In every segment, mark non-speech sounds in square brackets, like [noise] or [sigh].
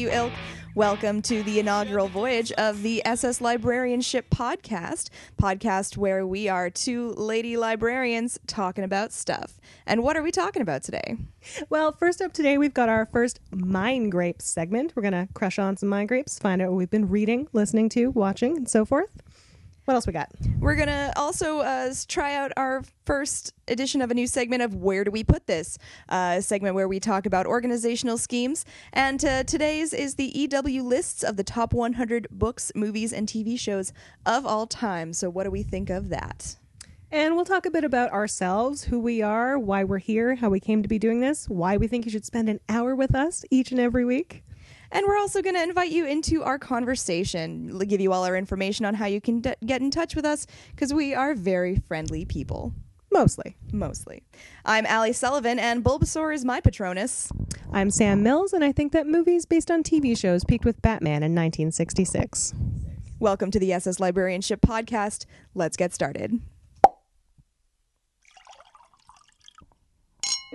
you ilk. Welcome to the inaugural voyage of the SS Librarianship podcast, podcast where we are two lady librarians talking about stuff. And what are we talking about today? Well, first up today, we've got our first Mind Grapes segment. We're going to crush on some Mind Grapes, find out what we've been reading, listening to, watching, and so forth. What else we got? We're going to also uh, try out our first edition of a new segment of Where Do We Put This? Uh, a segment where we talk about organizational schemes. And uh, today's is the EW lists of the top 100 books, movies, and TV shows of all time. So, what do we think of that? And we'll talk a bit about ourselves, who we are, why we're here, how we came to be doing this, why we think you should spend an hour with us each and every week. And we're also going to invite you into our conversation, give you all our information on how you can d- get in touch with us, because we are very friendly people, Mostly. mostly. I'm Allie Sullivan, and Bulbasaur is my Patronus. I'm Sam Mills, and I think that movies based on TV shows peaked with Batman in 1966. Welcome to the SS Librarianship Podcast. Let's get started.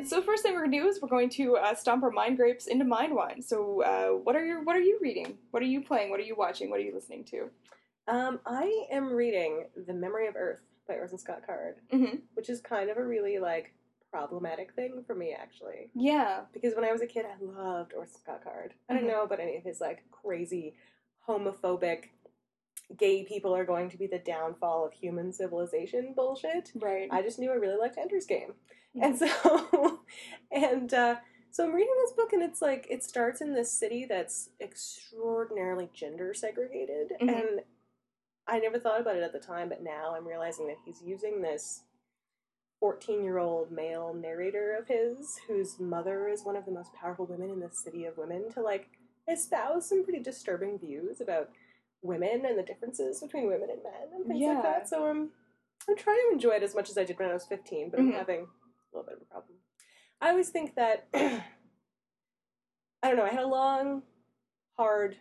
So first thing we're gonna do is we're going to uh, stomp our mind grapes into mind wine. So uh, what are your what are you reading? What are you playing? What are you watching? What are you listening to? Um, I am reading The Memory of Earth by Orson Scott Card, Mm-hmm. which is kind of a really like problematic thing for me actually. Yeah. Because when I was a kid, I loved Orson Scott Card. I Mhm. don't know about any of his like crazy homophobic gay people are going to be the downfall of human civilization bullshit. Right. I just knew I really liked Ender's Game. And so, [laughs] and uh, so I'm reading this book, and it's like it starts in this city that's extraordinarily gender segregated, Mhm. and I never thought about it at the time, but now I'm realizing that he's using this 14 year old male narrator of his, whose mother is one of the most powerful women in the city of women, to like espouse some pretty disturbing views about women and the differences between women and men and things Yeah. like that. So I'm I'm trying to enjoy it as much as I did when I was 15, but I'm Mhm. having a little bit of a problem. I always think that [clears throat] I don't know. I had a long, hard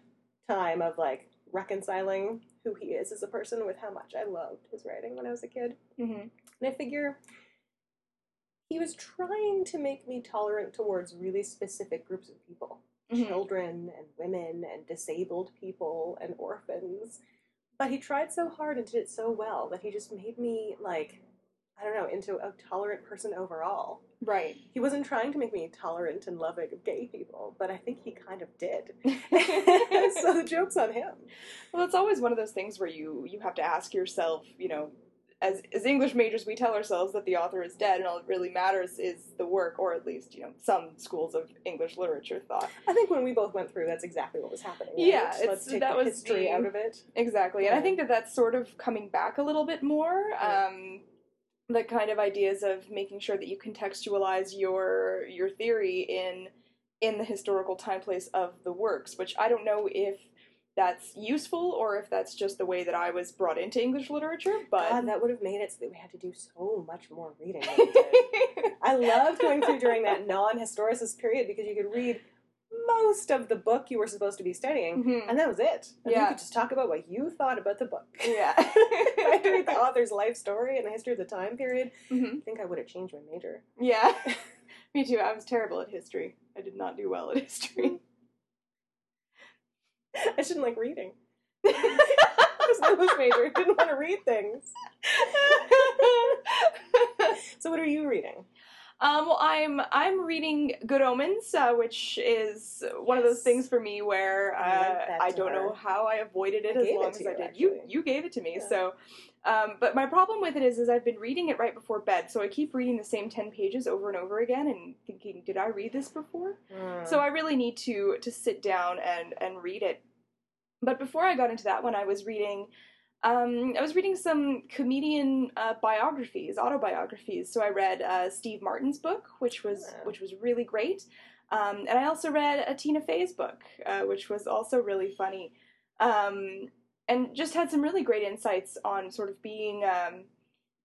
time of like reconciling who he is as a person with how much I loved his writing when I was a kid. Mm-hmm. And I figure he was trying to make me tolerant towards really specific groups of people Mhm. children and women and disabled people and orphans. But he tried so hard and did it so well that he just made me, like, I don't know, into a tolerant person overall. Right. He wasn't trying to make me tolerant and loving of gay people, but I think he kind of did. [laughs] [laughs] so the joke's on him. Well, it's always one of those things where you you have to ask yourself, you know, as as English majors, we tell ourselves that the author is dead, and all that really matters is the work, or at least you know some schools of English literature thought I think when we both went through, that's exactly what was happening. right? Yeah, it's- let's take that the was history the- out of it. exactly, and I think that that's sort of coming back a little bit more. Yeah. Um, the kind of ideas of making sure that you contextualize your your theory in in the historical time place of the works, which I don't know if that's useful or if that's just the way that I was brought into English literature, but God, that would have made it so that we had to do so much more reading. Than we did. [laughs] I loved going through during that non-historicist period because you could read most of the book you were supposed to be studying, Mhm. and that was it. And Yeah. you could just talk about what you thought about the book. Yeah. if [laughs] I had to read the author's life story and the history of the time period, Mhm. I think I would have changed my major. Yeah. [laughs] Me too. I was terrible at history. I did not do well at history. [laughs] I shouldn't like reading. I was an English major. Didn't want to read things. So what are you reading? Um, well, I'm I'm reading Good Omens, uh, which is one of those things for me where I uh, that I don't know how I avoided it I as it long to as I did. You actually. you gave it to me, Yeah. so. Um, but my problem with it is, is I've been reading it right before bed, so I keep reading the same ten pages over and over again, and thinking, did I read this before? So I really need to to sit down and and read it. But before I got into that one, I was reading. Um, I was reading some comedian uh, biographies, autobiographies. So I read uh, Steve Martin's book, which was Yeah. which was really great, um, and I also read a Tina Fey's book, uh, which was also really funny, um, and just had some really great insights on sort of being um,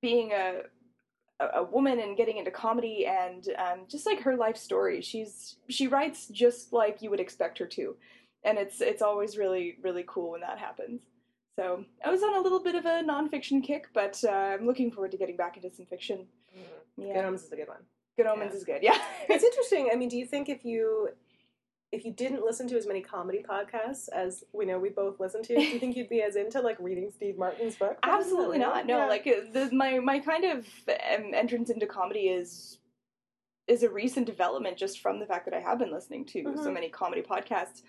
being a a, a woman and getting into comedy and um, just like her life story. She's she writes just like you would expect her to, and it's it's always really really cool when that happens. So I was on a little bit of a nonfiction kick, but uh, I'm looking forward to getting back into some fiction. Mm. Yeah, Good Omens is a good one. Good Omens yeah. is good. Yeah, [laughs] It's interesting. I mean, do you think if you if you didn't listen to as many comedy podcasts as we know we both listen to, do you think you'd be as into like reading Steve Martin's book? Absolutely not. No, Yeah. like uh, the, my my kind of um, entrance into comedy is is a recent development just from the fact that I have been listening to so Mhm. many comedy podcasts,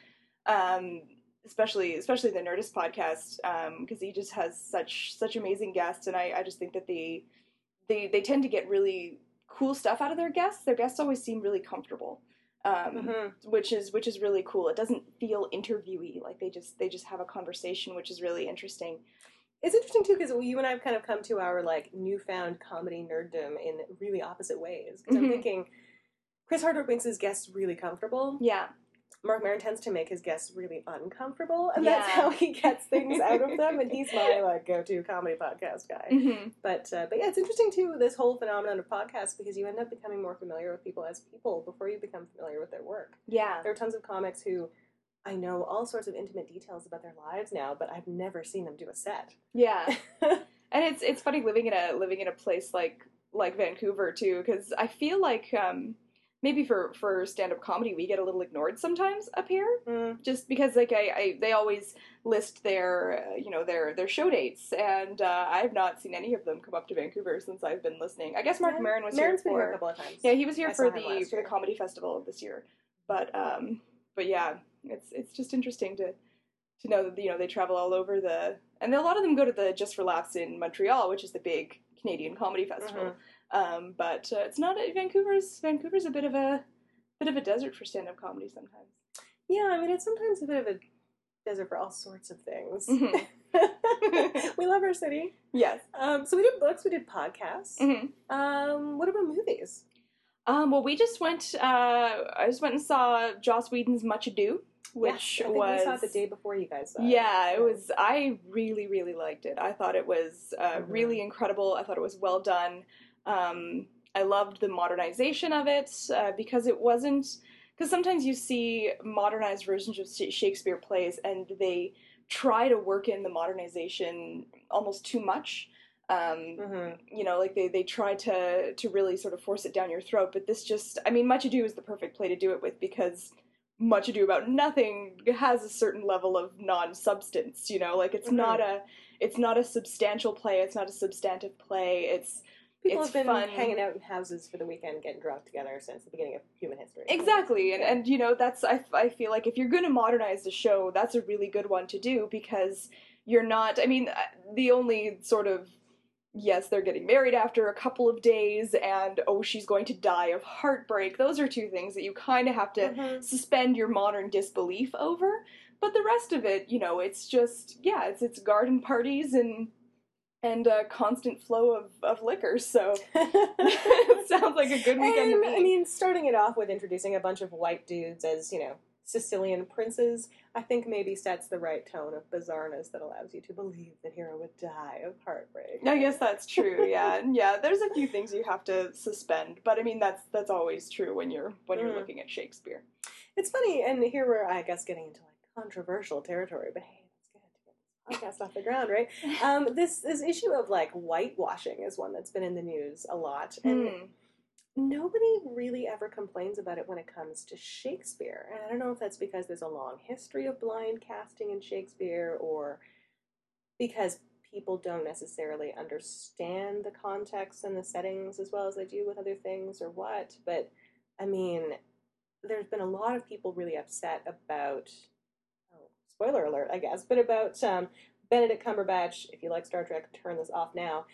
um, especially especially the Nerdist podcast because he just has such such amazing guests, and I, I just think that they they they tend to get really cool stuff out of their guests. Their guests always seem really comfortable. Um, Mhm. which is which is really cool. It doesn't feel interviewee like they just they just have a conversation, which is really interesting. It's interesting too because you and I have kind of come to our like newfound comedy nerddom in really opposite ways. Because Mhm. I'm thinking Chris Hardwick makes his guests really comfortable. Yeah, Marc Maron tends to make his guests really uncomfortable, and that's how he gets things out of them. And he's my [laughs] like go-to comedy podcast guy. hmm But uh, but yeah, it's interesting too this whole phenomenon of podcasts because you end up becoming more familiar with people as people before you become familiar with their work. yeah, There are tons of comics who I know all sorts of intimate details about their lives now, but I've never seen them do a set. yeah. [laughs] and it's it's funny living in a living in a place like like Vancouver too, because I feel like um, maybe for for stand up comedy we get a little ignored sometimes up here, Mm. just because like I, I they always list their uh, you know their their show dates, and uh, I have not seen any of them come up to Vancouver since I've been listening. I guess Marc Yeah. Maron was Maron's here been for here a couple of times. Yeah, he was here I for the for the comedy festival this year. But um but yeah, it's it's just interesting to to know that you know they travel all over the and a lot of them go to the Just for Laughs in Montreal, which is the big Canadian comedy festival. Mm-hmm. Um but uh, it's not Vancouver's Vancouver's a bit of a bit of a desert for stand-up comedy sometimes. Yeah, I mean, it's sometimes a bit of a desert for all sorts of things. Mhm. [laughs] [laughs] we love our city. Yes. Um, so we did books, we did podcasts. hmm Um, what about movies? Um, well, we just went. Uh, I just went and saw Joss Whedon's Much Ado, which Yes, I think was we saw it the day before you guys saw. Yeah, it was. I really, really liked it. I thought it was uh, Mhm. really incredible. I thought it was well done. Um, I loved the modernization of it uh, because it wasn't. Because sometimes you see modernized versions of Shakespeare plays and they try to work in the modernization almost too much. Um, Mhm. you know, like they, they try to to really sort of force it down your throat. But this just, I mean, Much Ado is the perfect play to do it with because Much Ado About Nothing has a certain level of non-substance. You know, like it's Mhm. not a it's not a substantial play. It's not a substantive play. It's People It's have been fun. hanging out in houses for the weekend, getting drunk together since the beginning of human history. Exactly, and Yeah. and you know that's I I feel like if you're going to modernize the show, that's a really good one to do because you're not. I mean, uh, the only sort of yes, they're getting married after a couple of days, and oh, she's going to die of heartbreak. Those are two things that you kind of have to Mhm. suspend your modern disbelief over. But the rest of it, you know, it's just yeah, it's it's garden parties and and a constant flow of, of liquor. So it [laughs] [laughs] sounds like a good weekend And, to me. I mean, starting it off with introducing a bunch of white dudes as, you know, Sicilian princes, I think maybe sets the right tone of bizarreness that allows you to believe the hero would die of heartbreak. I guess that's true. Yeah, And yeah. There's a few things you have to suspend, but I mean that's that's always true when you're when you're Mm. looking at Shakespeare. It's funny, and here we're, I guess, getting into like controversial territory, but hey, that's good to get this podcast off the ground, right? Um, this this issue of like whitewashing is one that's been in the news a lot, and Hmm. nobody really ever complains about it when it comes to Shakespeare. And I don't know if that's because there's a long history of blind casting in Shakespeare or because people don't necessarily understand the context and the settings as well as they do with other things or what. But I mean, there's been a lot of people really upset about, spoiler alert, I guess, but about um, Benedict Cumberbatch, if you like Star Trek, turn this off now,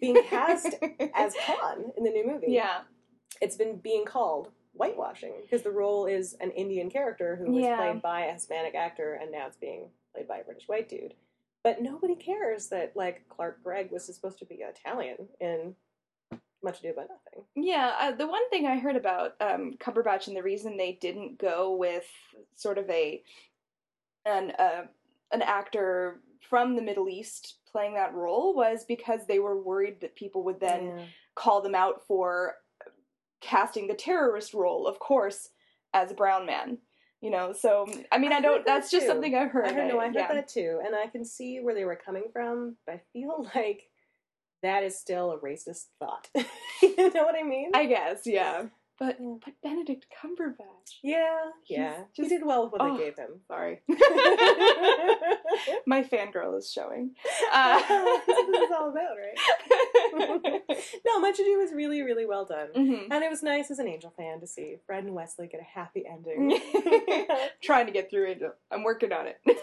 being cast [laughs] as Khan in the new movie yeah, it's been being called whitewashing because the role is an Indian character who was Yeah. played by a Hispanic actor and now it's being played by a British white dude. But nobody cares that like Clark Gregg was supposed to be Italian in Much Ado About Nothing. yeah. Uh, the one thing I heard about um, Cumberbatch and the reason they didn't go with sort of a an uh, an actor from the Middle East playing that role was because they were worried that people would then Yeah. call them out for casting the terrorist role, of course, as a brown man. You know, so I mean, I I, don't. That's just something I've heard. I heard no, I heard yeah. that too, and I can see where they were coming from, but I feel [laughs] like that is still a racist thought. [laughs] you know what I mean? I guess, yeah. But but Benedict Cumberbatch. Yeah, yeah. he just- did well with what oh. they gave him. Sorry. [laughs] [laughs] My fangirl is showing. [laughs] Uh, That's what it's all about, right? no, Much Ado was really, really well done. Mhm. And it was nice as an Angel fan to see Fred and Wesley get a happy ending. Trying to get through it. I'm working on it. That's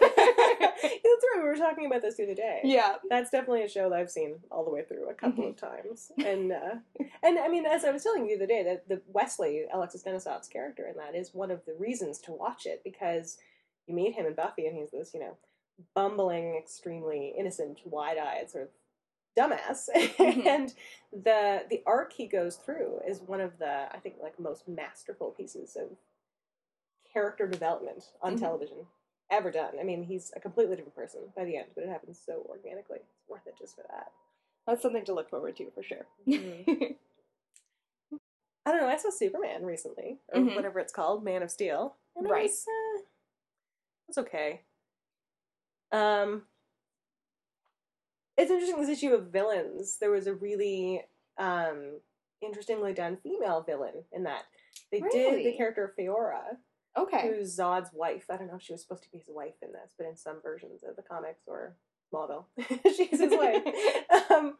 right, we were talking about this the other day. yeah. That's definitely a show that I've seen all the way through a couple Mhm. of times. And uh, and I mean, as I was telling you the other day, that the Wesley, Alexis Denisof's character in that is one of the reasons to watch it because you meet him in Buffy and he's this, you know, bumbling, extremely innocent, wide-eyed sort of dumbass. [laughs] Mhm. and the the arc he goes through is one of the I think like most masterful pieces of character development on Mhm. television ever done. I mean, he's a completely different person by the end, but it happens so organically. It's worth it just for that. That's something to look forward to for sure. Mhm. [laughs] I don't know. I saw Superman recently, or Mhm. whatever it's called, Man of Steel. And Right. It was, uh, okay. Um, it's interesting this issue of villains. There was a really um, interestingly done female villain in that. They did the character of Faora, okay. who's Zod's wife. I don't know if she was supposed to be his wife in this, but in some versions of the comics or Smallville, she's his wife. um,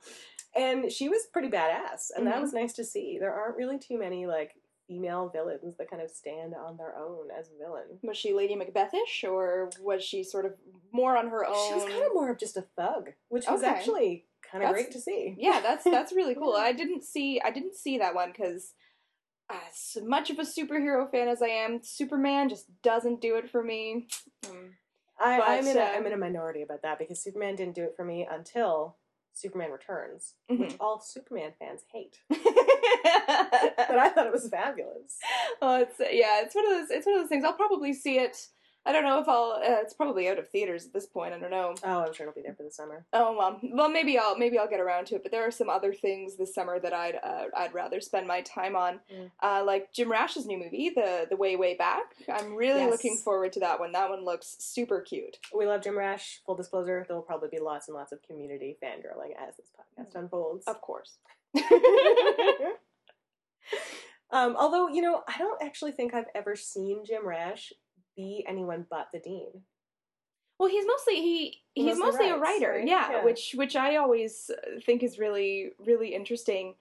and she was pretty badass, and that Mhm. was nice to see. There aren't really too many like female villains that kind of stand on their own as a villain. Was she Lady Macbethish, or was she sort of more on her own? She was kind of more of just a thug, which was actually kind of That's- great to see. yeah, that's that's really cool. [laughs] I didn't see I didn't see that one because as much of a superhero fan as I am, Superman just doesn't do it for me. Um, I, But, I'm in a, uh, I'm in a minority about that because Superman didn't do it for me until Superman Returns, Mhm. which all Superman fans hate. [laughs] but I thought it was fabulous. well, it's yeah, it's one of those it's one of those things. I'll probably see it. I don't know if I'll. Uh, it's probably out of theaters at this point. I don't know. Oh, I'm sure it'll be there for the summer. Oh well, well maybe I'll maybe I'll get around to it. But there are some other things this summer that I'd uh, I'd rather spend my time on, Mm. uh, like Jim Rash's new movie, the the Way Way Back. I'm really Yes. looking forward to that one. That one looks super cute. We love Jim Rash. Full disclosure, there will probably be lots and lots of community fangirling as this podcast unfolds. Of course. [laughs] um, although, you know, I don't actually think I've ever seen Jim Rash be anyone but the dean. Well, he's mostly he he's Mostly mostly a writer, right? yeah, Yeah. which which I always uh, think is really really interesting.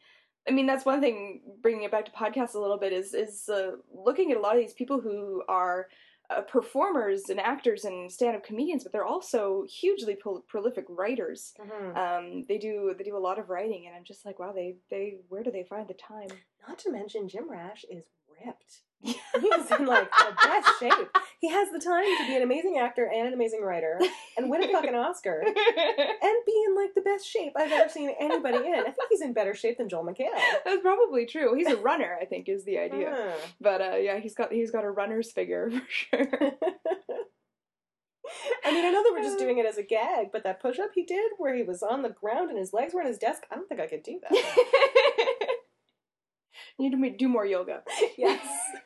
I mean, that's one thing. Bringing it back to podcasts a little bit is is uh, looking at a lot of these people who are uh, performers and actors and stand up comedians, but they're also hugely prol- prolific writers. Um, they do they do a lot of writing, and I'm just like, wow, they they where do they find the time? Not to mention, Jim Rash is ripped. [laughs] [laughs] He's in like the best shape. He has the time to be an amazing actor and an amazing writer and win a fucking Oscar [laughs] and be in like the best shape I've ever seen anybody in. I think he's in better shape than Joel McHale. That's probably true. He's a runner, I think, is the idea. Ah. But uh, yeah, he's got he's got a runner's figure for sure. I mean, I know that we're just doing it as a gag, but that push up he did where he was on the ground and his legs were on his desk, I don't think I could do that. You need to do more yoga. [laughs] yes. [laughs]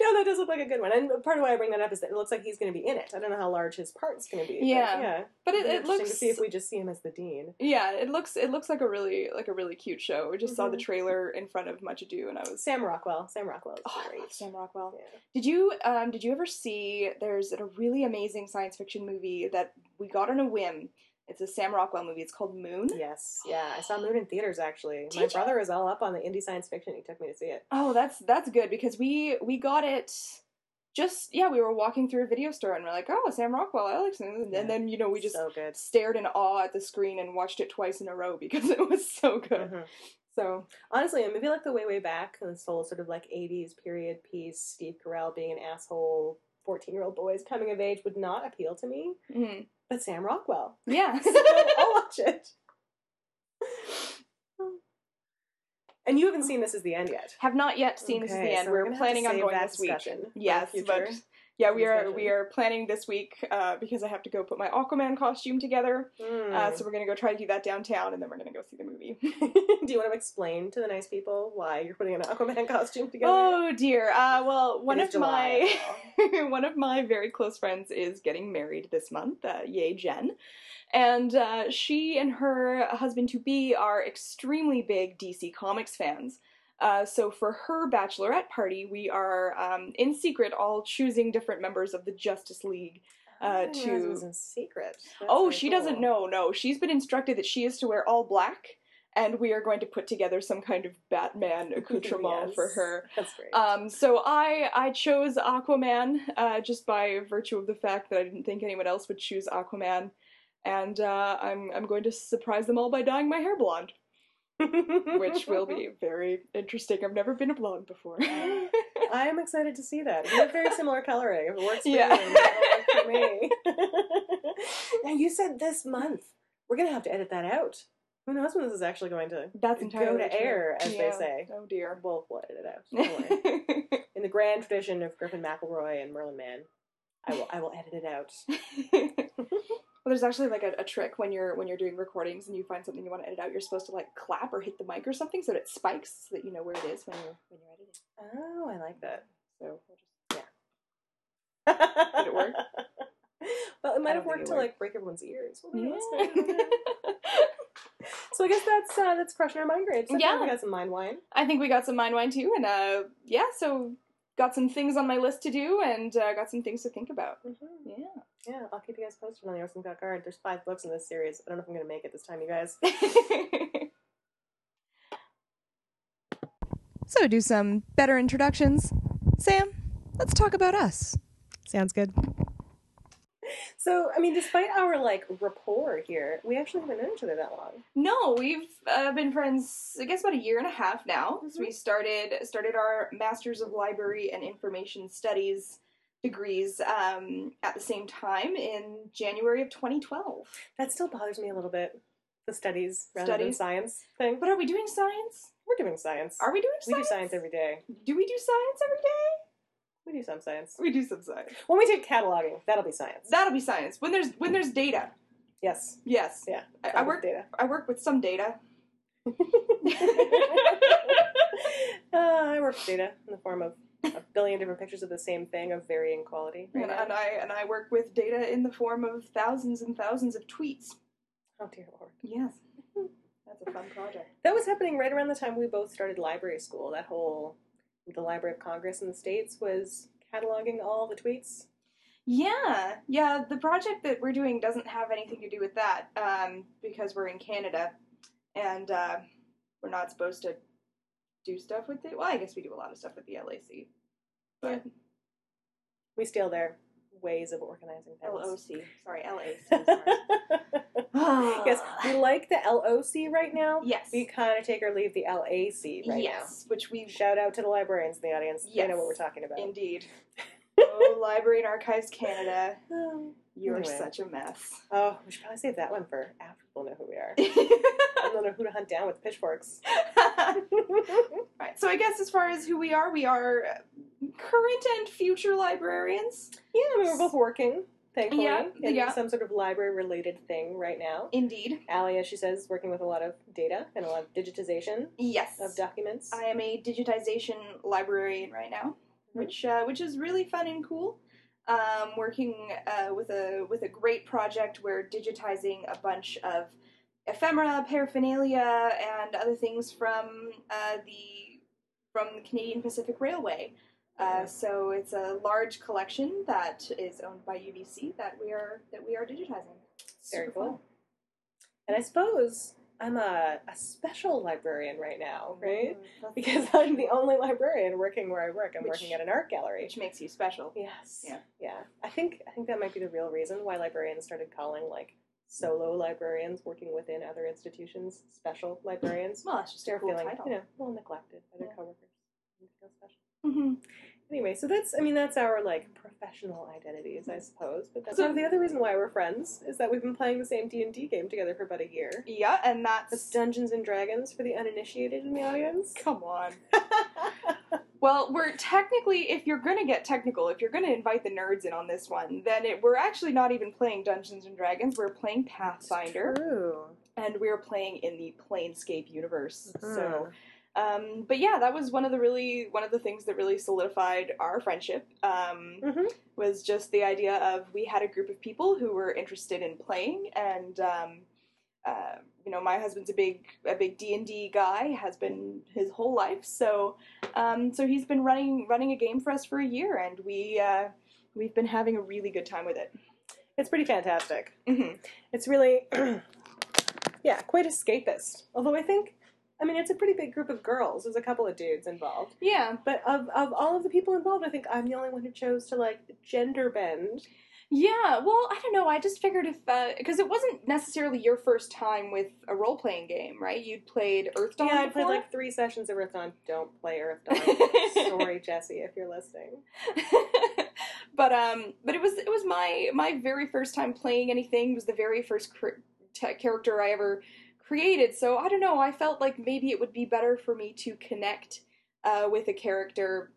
no, that does look like a good one. And part of why I bring that up is that it looks like he's going to be in it. I don't know how large his part's going to be. but Yeah. yeah. But it, it looks to see if we just see him as the dean. yeah, it looks it looks like a really like a really cute show. We just saw the Mhm. trailer in front of Much Ado, and I was Sam Rockwell. Sam Rockwell is oh, I great. love Sam Rockwell. Yeah. Did you um did you ever see? There's a really amazing science fiction movie that we got on a whim. It's a Sam Rockwell movie. It's called Moon. Yes, yeah. I saw Moon in theaters actually. Did My you? brother is all up on the indie science fiction. He took me to see it. Oh, that's that's good because we we got it. Just yeah, we were walking through a video store and we're like, oh, Sam Rockwell, I like him, and Yeah. then you know we just so stared in awe at the screen and watched it twice in a row because it was so good. Mhm. So Honestly, a movie like The Way Way Back, and this whole sort of like '80s period piece, Steve Carell being an asshole, 14 year old boys coming of age would not appeal to me. mm, But Sam Rockwell, yeah, [laughs] so I'll watch it. And you haven't seen This Is the End yet. have not yet seen this is the end. so we're We're gonna have to planning on going this week. discussion Yes, but yeah, we are we are planning this week uh, because I have to go put my Aquaman costume together. Uh, Hmm. so we're gonna go try to do that downtown, and then we're gonna go see the movie. [laughs] Do you want to explain to the nice people why you're putting an Aquaman [laughs] costume together? Oh dear. Uh, well, one of July, my [laughs] one of my very close friends is getting married this month. Uh, yay, Jen! And uh, she and her husband to be are extremely big DC Comics fans. Uh, so for her bachelorette party, we are um, in secret all choosing different members of the Justice League. Uh, realize to- was in secret. That's oh, she cool. doesn't know. No, she's been instructed that she is to wear all black, and we are going to put together some kind of Batman [laughs] accoutrement for her. That's great. Um, so I I chose Aquaman uh, just by virtue of the fact that I didn't think anyone else would choose Aquaman, and uh, I'm I'm going to surprise them all by dyeing my hair blonde, which will be [laughs] very interesting. I've never been a blonde before. I am excited to see that. We have very similar coloring. If eh? it works for Yeah. you, for me. [laughs] now you said this month. We're gonna have to edit that out. Who knows when this is actually going to That's go to true. air, as Yeah. they say. Oh dear. We'll, we'll edit it out. [laughs] In the grand tradition of Griffin McElroy and Merlin Mann, I will I will edit it out. Well, there's actually like a, a trick when you're when you're doing recordings and you find something you want to edit out. You're supposed to like clap or hit the mic or something so that it spikes so that you know where it is when you're when you're editing. Oh, I like that. So we'll just [laughs] Did it work? Well, it might have worked to worked. like break everyone's ears. Well, Yeah. [laughs] [laughs] so I guess that's uh, that's crushing our mind grapes. Yeah. we got some mind wine. I think we got some mind wine too, and uh, yeah, so got some things on my list to do, and uh, got some things to think about. Yeah. Yeah, I'll keep you guys posted on the Orson Scott Card. There's five books in this series. I don't know if I'm gonna make it this time, you guys. [laughs] So, to do some better introductions, Sam, let's talk about us. Sounds good. So, I mean, despite our like rapport here, we actually haven't known each other that long. no, we've uh, been friends, I guess, about a year and a half now. So we started started our Masters of Library and Information Studies degrees um, at the same time in January of 2012. That still bothers me a little bit. The studies rather than Studies? science thing. But are we doing science? We're doing science. Are we doing science? we do science every day. Do we do science every day? We do some science. We do some science. When we take cataloging, that'll be science. That'll be science. When there's when there's data. yes. Yes. Yeah. I, I work data. I work with some data. [laughs] [laughs] uh, I work with data in the form of a billion different pictures of the same thing of varying quality. right And, and I and I work with data in the form of thousands and thousands of tweets. oh dear lord. Yes. That's a fun project. That was happening right around the time we both started library school. That whole the Library of Congress in the States was cataloging all the tweets. Yeah, yeah. The project that we're doing doesn't have anything to do with that um, because we're in Canada, and uh, we're not supposed to do stuff with it. Well, I guess we do a lot of stuff with the LAC, but We steal their ways of organizing things. LOC. Sorry, LAC. [laughs] Sorry. yes, ah. we like the LOC right now. yes. We kind of take or leave the LAC right now. yes, which we. Shout out to the librarians in the audience. They know what we're talking about. indeed. [laughs] oh, Library and Archives Canada, [laughs] you're Anyway. such a mess. Oh, we should probably save that one for after people know who we are. [laughs] I don't know who to hunt down with pitchforks. [laughs] [laughs] right. So I guess as far as who we are, we are current and future librarians. Yeah, I mean, we're both working, thankfully, Yeah, in yeah. some sort of library related thing right now. Indeed. Allie, as she says, working with a lot of data and a lot of digitization Yes. of documents. I am a digitization librarian right now, which uh, which is really fun and cool. Um, working uh, with a with a great project where digitizing a bunch of ephemera, paraphernalia, and other things from uh, the from the Canadian Pacific Railway. Uh, so it's a large collection that is owned by UBC that we are that we are digitizing. Very Super cool. fun. And I suppose I'm a, a special librarian right now, right? [laughs] Mm, Because I'm the only librarian working where I work. I'm Which- working at an art gallery. which makes you special. Yes. Yeah. Yeah. I think I think that might be the real reason why librarians started calling like solo librarians working within other institutions special librarians. Well, that's just a They're cool feeling, title. you know, a little neglected by their Yeah. coworkers. Feel special. hmm Anyway, so that's I mean that's our like professional identities, I suppose. But that's So- of the other reason why we're friends is that we've been playing the same D and D game together for about a year. Yeah, and that's That's Dungeons and Dragons for the uninitiated in the audience. Come on. [laughs] Well, we're technically, if you're gonna get technical, if you're gonna invite the nerds in on this one, then it, we're actually not even playing Dungeons and Dragons. We're playing Pathfinder, True. and we're playing in the Planescape universe. Hmm. So, um, but yeah, that was one of the really one of the things that really solidified our friendship. Um, Mhm. was just the idea of we had a group of people who were interested in playing and um, uh, you know, my husband's a big a big D and D guy, has been his whole life. So, um, so he's been running running a game for us for a year, and we uh, we've been having a really good time with it. It's pretty fantastic. hmm It's really, [clears throat] yeah, quite escapist. Although I think, I mean, it's a pretty big group of girls. There's a couple of dudes involved. Yeah, But of, of all of the people involved, I think I'm the only one who chose to like gender bend. yeah. Well, I don't know. I just figured if because it wasn't necessarily your first time with a role playing game, right? You'd played Earth Dawn yeah, I played like three sessions of Earth Dawn. Don't play Earth [laughs] Dawn. Sorry, Jesse, if you're listening. [laughs] but um, but it was it was my my very first time playing anything. It was the very first cr- t- character I ever created. So I don't know. I felt like maybe it would be better for me to connect uh, with a character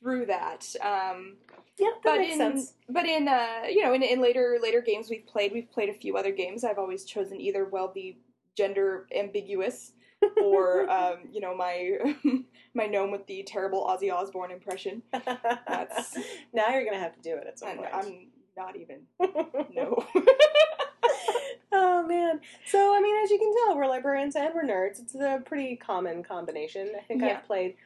through that. Um, Yeah, that but makes in sense. but in uh, you know in, in later later games we've played we've played a few other games. I've always chosen either well the gender ambiguous [laughs] or um, you know my [laughs] my gnome with the terrible Ozzy Osbourne impression. that's- [laughs] now you're gonna have to do it at some point. I'm not even no. Oh man. So I mean, as you can tell, we're librarians and we're nerds. It's a pretty common combination. I think Yeah. I've played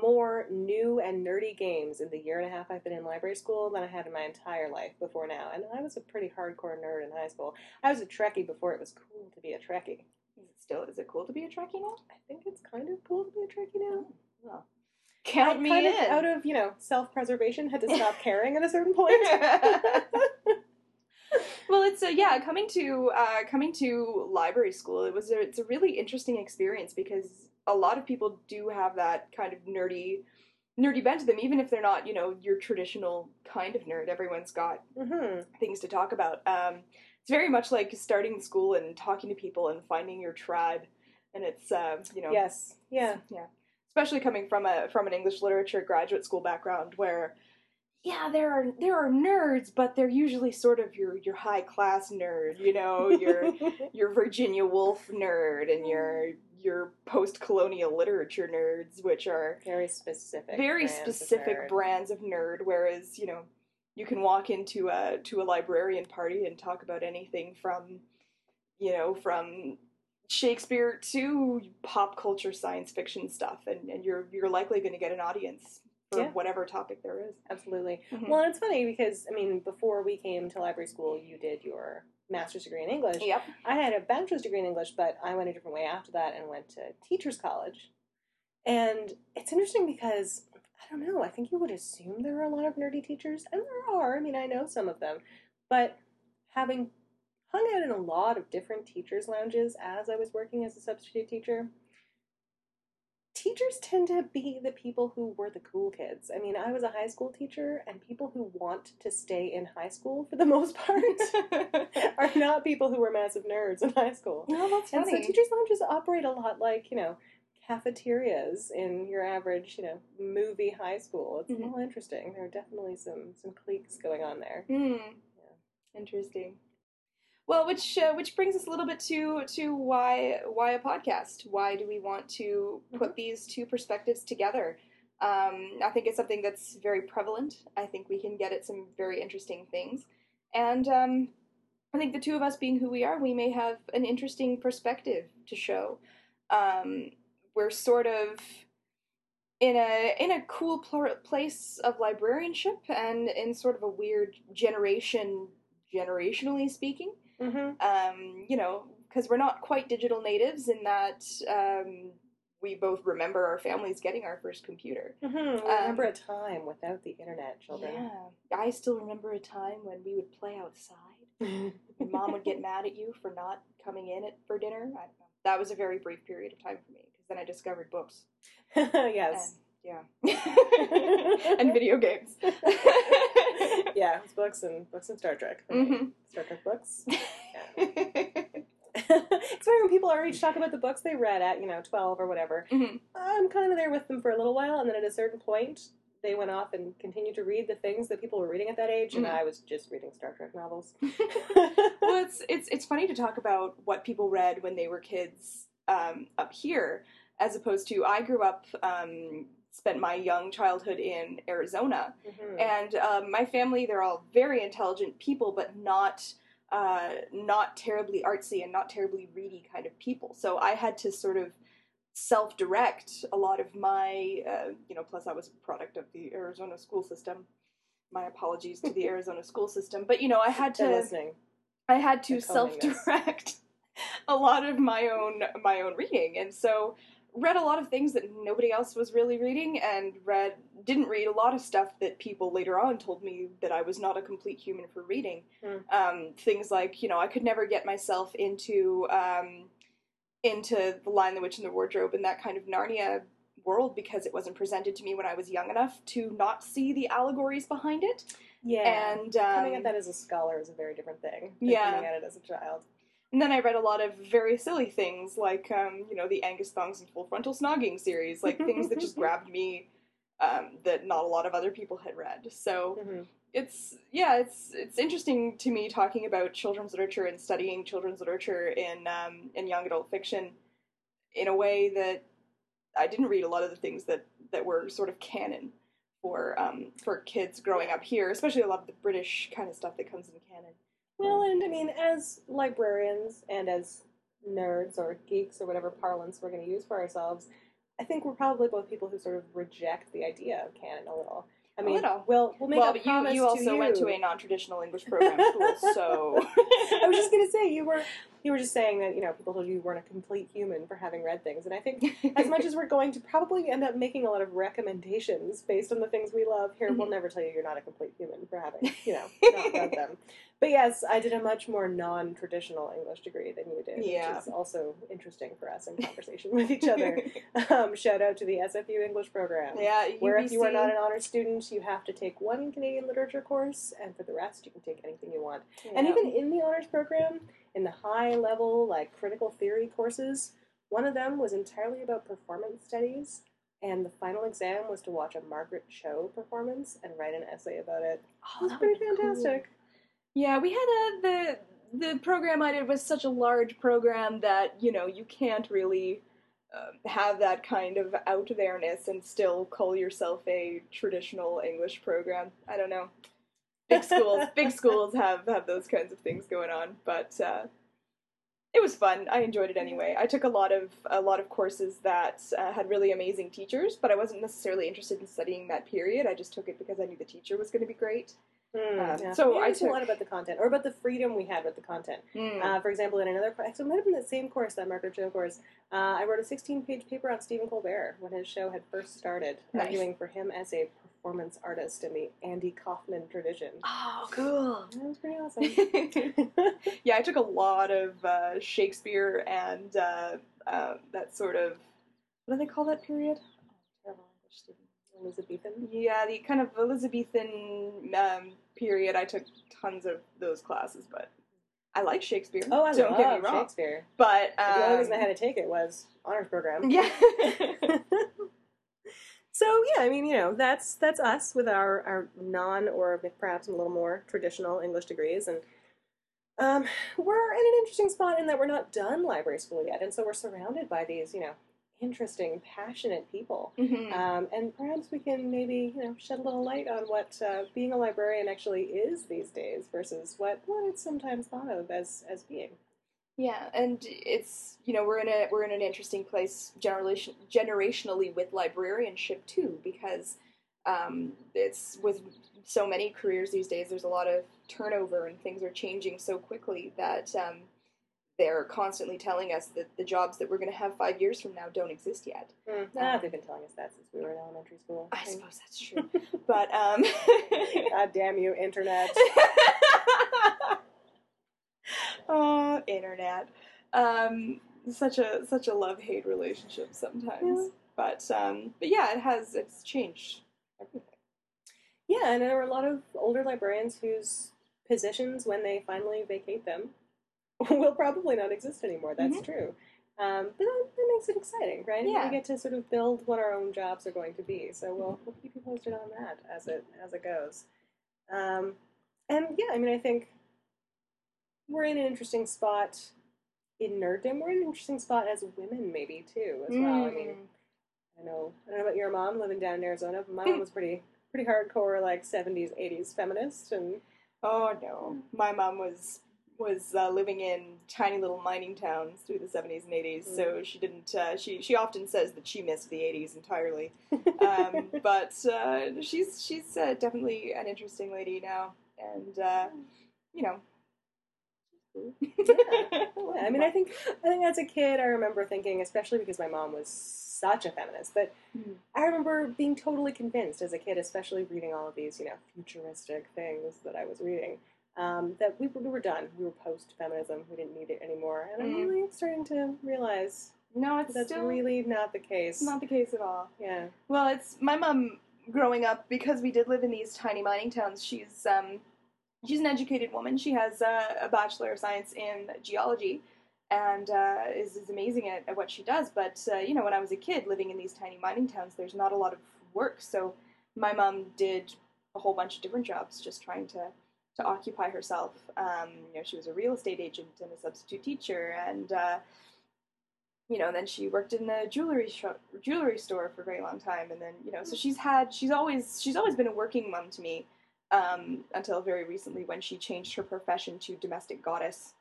more new and nerdy games in the year and a half I've been in library school than I had in my entire life before now. And I was a pretty hardcore nerd in high school. I was a Trekkie before it was cool to be a Trekkie. Is it still is it cool to be a Trekkie now? I think it's kind of cool to be a Trekkie now. Oh, well, count I me in. of, out of you know self preservation, had to stop [laughs] caring at a certain point. [laughs] [laughs] [laughs] well, it's a, yeah coming to uh, coming to library school. It was a, it's a really interesting experience because a lot of people do have that kind of nerdy nerdy bent to them, even if they're not you know your traditional kind of nerd. Everyone's got hmm things to talk about. Um, it's very much like starting school and talking to people and finding your tribe, and it's uh, you know Yes. Yeah. yeah especially coming from a from an english literature graduate school background where yeah there are there are nerds but they're usually sort of your your high class nerd you know your [laughs] your virginia woolf nerd and your your post colonial literature nerds which are very specific. very brands specific nerd. brands of nerd whereas you know you can walk into a to a librarian party and talk about anything from you know from shakespeare to pop culture science fiction stuff and, and you're you're likely going to get an audience for Yeah. whatever topic there is Absolutely. Mhm. Well, it's funny because I mean, before we came to library school, you did your master's degree in English. yep I had a bachelor's degree in English, but I went a different way after that and went to teachers college. And it's interesting because I don't know. I think you would assume there are a lot of nerdy teachers, and there are. I mean, I know some of them, but having hung out in a lot of different teachers' lounges as I was working as a substitute teacher, teachers tend to be the people who were the cool kids. I mean, I was a high school teacher, and people who want to stay in high school for the most part [laughs] are not people who were massive nerds in high school. no that's And funny so teachers' lounges operate a lot like, you know, cafeterias in your average, you know, movie high school. It's Mhm. all interesting. There are definitely some some cliques going on there. Hmm. Interesting. Well, which uh, which brings us a little bit to to why why a podcast? Why do we want to put these two perspectives together? Um, I think it's something that's very prevalent. I think we can get at some very interesting things, and um, I think the two of us being who we are, we may have an interesting perspective to show. Um, we're sort of in a in a cool pl- place of librarianship and in sort of a weird generation generationally speaking Mm-hmm. um, you know because we're not quite digital natives in that um, we both remember our families getting our first computer Mm-hmm. remember a time without the internet, children. yeah i still remember a time when we would play outside [laughs] your mom would get mad at you for not coming in at, for dinner I don't know. that was a very brief period of time for me because then i discovered books [laughs] yes. and, yeah [laughs] and video games [laughs] yeah, it was books and books and Star Trek. Mhm. Star Trek books. [laughs] Yeah. [laughs] it's funny when people our age talk about the books they read at, you know, 12 or whatever. Mhm. I'm kind of there with them for a little while, and then at a certain point, they went off and continued to read the things that people were reading at that age, and Mhm. I was just reading Star Trek novels. well, it's it's it's funny to talk about what people read when they were kids um, up here, as opposed to I grew up, um, spent my young childhood in Arizona, Mhm. and um, my family they're all very intelligent people, but not uh, not terribly artsy and not terribly ready kind of people. So I had to sort of self-direct a lot of my, uh, you know. Plus, I was a product of the Arizona school system. My apologies to the [laughs] Arizona school system, but you know, I had to. I had to They're combing this. self-direct [laughs] a lot of my own my own reading, and so read a lot of things that nobody else was really reading, and read didn't read a lot of stuff that people later on told me that I was not a complete human for reading. Hmm. Um, things like you know I could never get myself into um, into the Lion, the Witch, and the Wardrobe and that kind of Narnia world because it wasn't presented to me when I was young enough to not see the allegories behind it. Yeah. And um, coming at that as a scholar is a very different thing. Than Yeah. Coming at it as a child. And then I read a lot of very silly things, like um, you know the Angus Thongs and Full Frontal Snogging series, like things that just [laughs] grabbed me um, that not a lot of other people had read. So Mhm. it's yeah, it's it's interesting to me talking about children's literature and studying children's literature in um, in young adult fiction in a way that I didn't read a lot of the things that that were sort of canon for um, for kids growing up here, especially a lot of the British kind of stuff that comes in canon. Well, and I mean, as librarians and as nerds or geeks or whatever parlance we're going to use for ourselves, I think we're probably both people who sort of reject the idea of canon a little. I mean, little. we'll we'll make well, a but promise you, you also to went to a non-traditional English program school, so [laughs] I was just gonna say you were you were just saying that you know people told you you weren't a complete human for having read things, and I think [laughs] as much as we're going to probably end up making a lot of recommendations based on the things we love here, we'll Mhm. never tell you you're not a complete human for having you know [laughs] not read them. But yes, I did a much more non-traditional English degree than you did, Yeah. which is also interesting for us in conversation with each other. [laughs] Um, shout out to the SFU English program. yeah, Where if you are not an honor student, you have to take one Canadian literature course, and for the rest, you can take anything you want. And even in the honors program, in the high level, like critical theory courses, one of them was entirely about performance studies. And the final exam was to watch a Margaret Cho performance and write an essay about it. Oh, It was pretty be cool. fantastic. Yeah, we had a the the program I did was such a large program that you know you can't really uh, have that kind of out there-ness and still call yourself a traditional English program. I don't know. Big schools, big [laughs] schools have have those kinds of things going on, but uh, it was fun. I enjoyed it anyway. I took a lot of a lot of courses that uh, had really amazing teachers, but I wasn't necessarily interested in studying that period. I just took it because I knew the teacher was going to be great. Hmm, Um, yeah. so I took a lot about the content, or about the freedom we had with the content. Mm. Uh, for example, in another course, so it might have been the same course, that Margaret Cho course, uh, I wrote a 16 page paper on Stephen Colbert when his show had first started, Nice. arguing for him as a performance artist in the Andy Kaufman tradition. Oh, cool. That was pretty awesome. [laughs] [laughs] yeah, I took a lot of uh, Shakespeare and uh, uh, that sort of what do they call that period? Terrible English student. Elizabethan. Yeah, the kind of Elizabethan um, period. I took tons of those classes, but I like Shakespeare. Oh, I don't love get me wrong. Shakespeare. But um, the only reason I had to take it was honors program. yeah. [laughs] so yeah, I mean, you know, that's that's us with our our non or perhaps a little more traditional English degrees, and um, we're in an interesting spot in that we're not done library school yet, and so we're surrounded by these, you know, interesting, passionate people. Mhm. Um, and perhaps we can maybe you know shed a little light on what uh, being a librarian actually is these days versus what what it's sometimes thought of as as being. Yeah, and it's you know we're in a we're in an interesting place generation generationally with librarianship too because um, it's with so many careers these days. There's a lot of turnover and things are changing so quickly that um, they're constantly telling us that the jobs that we're going to have five years from now don't exist yet. Mm, ah, they've been telling us that since we were in elementary school. I suppose that's true, [laughs] but um, [laughs] God damn you, internet. [laughs] oh, [laughs] internet. Um, such a such a love hate relationship sometimes. Yeah. But um, but yeah, it has it's changed everything. Yeah, and there are a lot of older librarians whose positions, when they finally vacate them, [laughs] will probably not exist anymore. That's Mhm. true. Um, but that, that makes it exciting, right? Yeah. We get to sort of build what our own jobs are going to be. So we'll, we'll keep you posted on that as it as it goes. Um, and yeah, I mean, I think we're in an interesting spot in nerddom. We're in an interesting spot as women, maybe too, as well. I mean, Mm. I know. I don't know about your mom living down in Arizona, but my [laughs] mom was pretty pretty hardcore, like seventies, eighties feminist, and oh no, my mom was was uh, living in tiny little mining towns through the 70s and 80s, so she didn't. Uh, she she often says that she missed the 80s entirely. [laughs] Um, but uh, she's she's uh, definitely an interesting lady now, and uh, you know. Yeah, [laughs] I mean, I think I think as a kid, I remember thinking, especially because my mom was such a feminist, but Mhm. I remember being totally convinced as a kid, especially reading all of these, you know, futuristic things that I was reading, um, that we, we were done. We were post feminism. We didn't need it anymore, and I'm Mm. really starting to realize no, it's that's still really not the case. not the case at all. yeah. Well, it's my mom growing up because we did live in these tiny mining towns. She's um, she's an educated woman. She has uh, a bachelor of science in geology, and uh, is is amazing at, at what she does. But uh, you know, when I was a kid living in these tiny mining towns, there's not a lot of work. So my mom did a whole bunch of different jobs, just trying to to occupy herself. Um, you know, she was a real estate agent and a substitute teacher, and uh, you know, then she worked in the jewelry jewelry store for a very long time, and then you know, so she's had, she's always, she's always been a working mom to me, um, until very recently when she changed her profession to domestic goddess.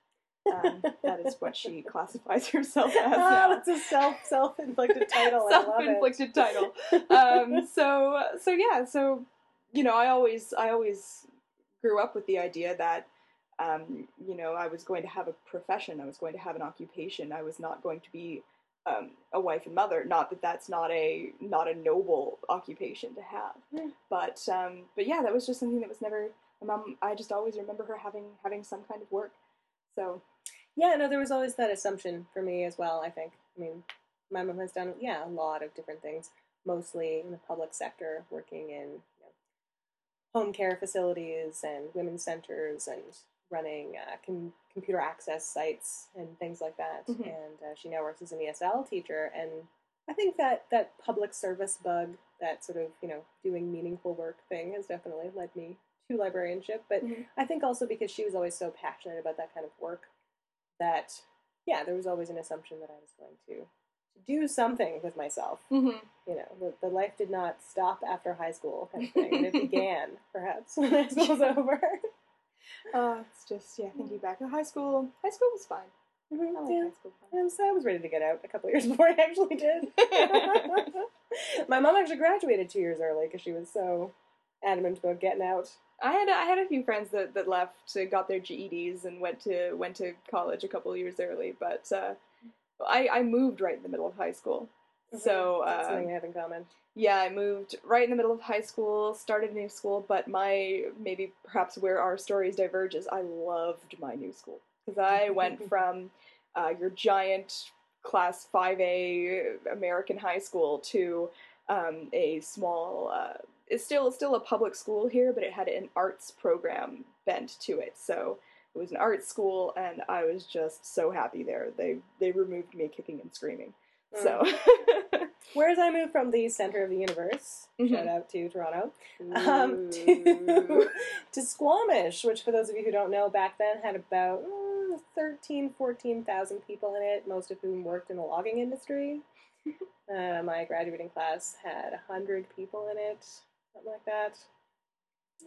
Um, that is what she [laughs] classifies herself as Oh, it's a self self inflicted title. I love it. Self-inflicted title. Um, so, so yeah, so you know, I always, I always grew up with the idea that um, you know, I was going to have a profession, I was going to have an occupation, I was not going to be um, a wife and mother. Not that that's not a not a noble occupation to have, Yeah. but um, but yeah, that was just something that was never. My mom, I just always remember her having having some kind of work. So Yeah, no, there was always that assumption for me as well, I think. I mean, my mom has done, yeah, a lot of different things, mostly in the public sector, working in you know, home care facilities and women's centers and running uh, com- computer access sites and things like that. Mhm. And uh, she now works as an ESL teacher. And I think that that public service bug, that sort of, you know, doing meaningful work thing has definitely led me to librarianship. But Mhm. I think also because she was always so passionate about that kind of work that yeah, there was always an assumption that I was going to, do something with myself. mm-hmm. You know, the, the life did not stop after high school kind of thing. and [laughs] it began, perhaps, when high school was over. [laughs] uh, it's just yeah, thinking back to high school. High school was fine. I like yeah. high school. I was, I was ready to get out a couple of years [laughs] before I actually did. [laughs] My mom actually graduated two years early because she was so adamant about getting out. I had I had a few friends that, that left, uh, got their GEDs, and went to went to college a couple of years early. But uh, I I moved right in the middle of high school, so [laughs] uh, something we have in common. yeah, I moved right in the middle of high school, started a new school. But my maybe perhaps where our stories diverge is I loved my new school because I [laughs] went from uh, your giant class five A American high school to um, a small. Uh, it's still still a public school here, but it had an arts program bent to it. So it was an art school, and I was just so happy there. They they removed me kicking and screaming. So [laughs] Whereas I moved from the center of the universe, Mhm. shout out to Toronto, um, to, [laughs] to Squamish, which for those of you who don't know, back then had about mm, 13, 14,000 people in it, most of whom worked in the logging industry. [laughs] uh, my graduating class had 100 people in it, something like that.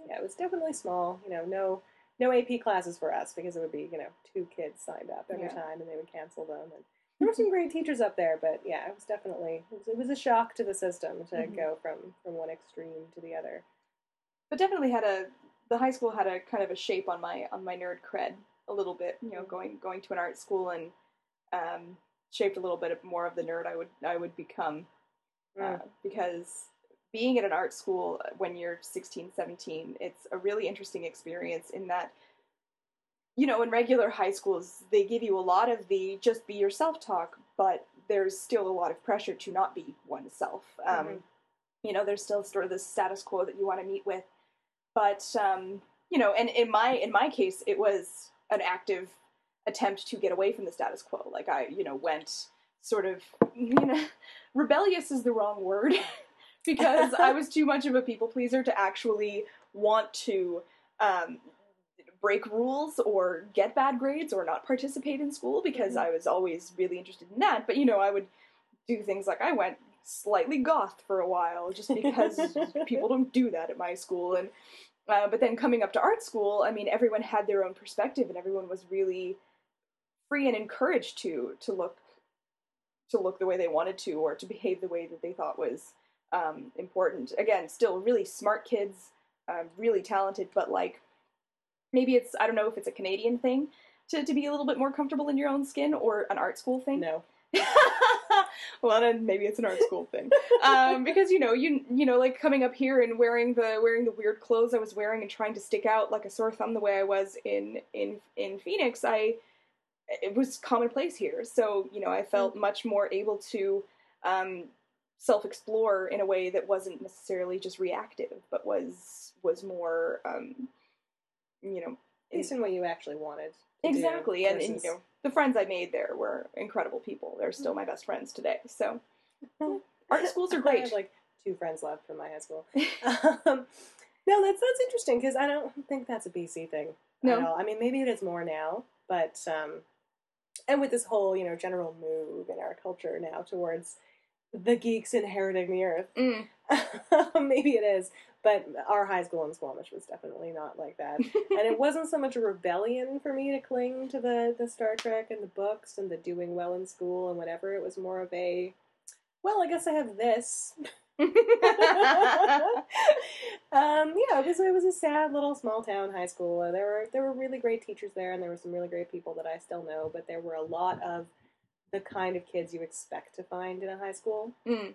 Yeah, it was definitely small. You know, no no AP classes for us because it would be, you know, two kids signed up every Yeah. time and they would cancel them. And there were some great teachers up there, but yeah, it was definitely it was, it was a shock to the system to Mhm. go from from one extreme to the other. but definitely had a the high school had a kind of a shape on my on my nerd cred a little bit you know going going to an art school and um, shaped a little bit more of the nerd I would I would become uh, because being at an art school when you're 16 17 it's a really interesting experience in that you know in regular high schools they give you a lot of the just be yourself talk but there's still a lot of pressure to not be oneself. Um, Mhm. you know there's still sort of this status quo that you want to meet with. But um, you know and in my in my case it was an active attempt to get away from the status quo. Like i you know went sort of you know [laughs] rebellious is the wrong word [laughs] because i was too much of a people pleaser to actually want to um, break rules or get bad grades or not participate in school because Mhm. i was always really interested in that but you know i would do things like i went slightly goth for a while just because [laughs] people don't do that at my school and Uh, but then coming up to art school, I mean, everyone had their own perspective, and everyone was really free and encouraged to to look to look the way they wanted to, or to behave the way that they thought was um, important. Again, still really smart kids, uh, really talented, but like maybe it's I don't know if it's a Canadian thing to to be a little bit more comfortable in your own skin, or an art school thing. No. [laughs] well, then maybe it's an art school thing. Um, because you know, you you know, like coming up here and wearing the wearing the weird clothes I was wearing and trying to stick out like a sore thumb the way I was in in in Phoenix, I it was commonplace here. So you know, I felt much more able to um, self explore in a way that wasn't necessarily just reactive, but was was more um, you know Based on what you actually wanted. do Exactly, and, and you know the friends I made there were incredible people. They're still my best friends today. So [laughs] art schools are I great. have like two friends left from my high school. [laughs] um, no, that's that's interesting because I don't think that's a BC thing No. at all. I mean, maybe it is more now, but um, and with this whole you know general move in our culture now towards the geeks inheriting the earth, Mm. [laughs] maybe it is. But our high school in Squamish was definitely not like that, [laughs] and it wasn't so much a rebellion for me to cling to the the Star Trek and the books and the doing well in school and whatever. It was more of a well, I guess I have this. [laughs] um, yeah, it was it was a sad little small town high school. There were there were really great teachers there, and there were some really great people that I still know. But there were a lot of the kind of kids you expect to find in a high school, Mm.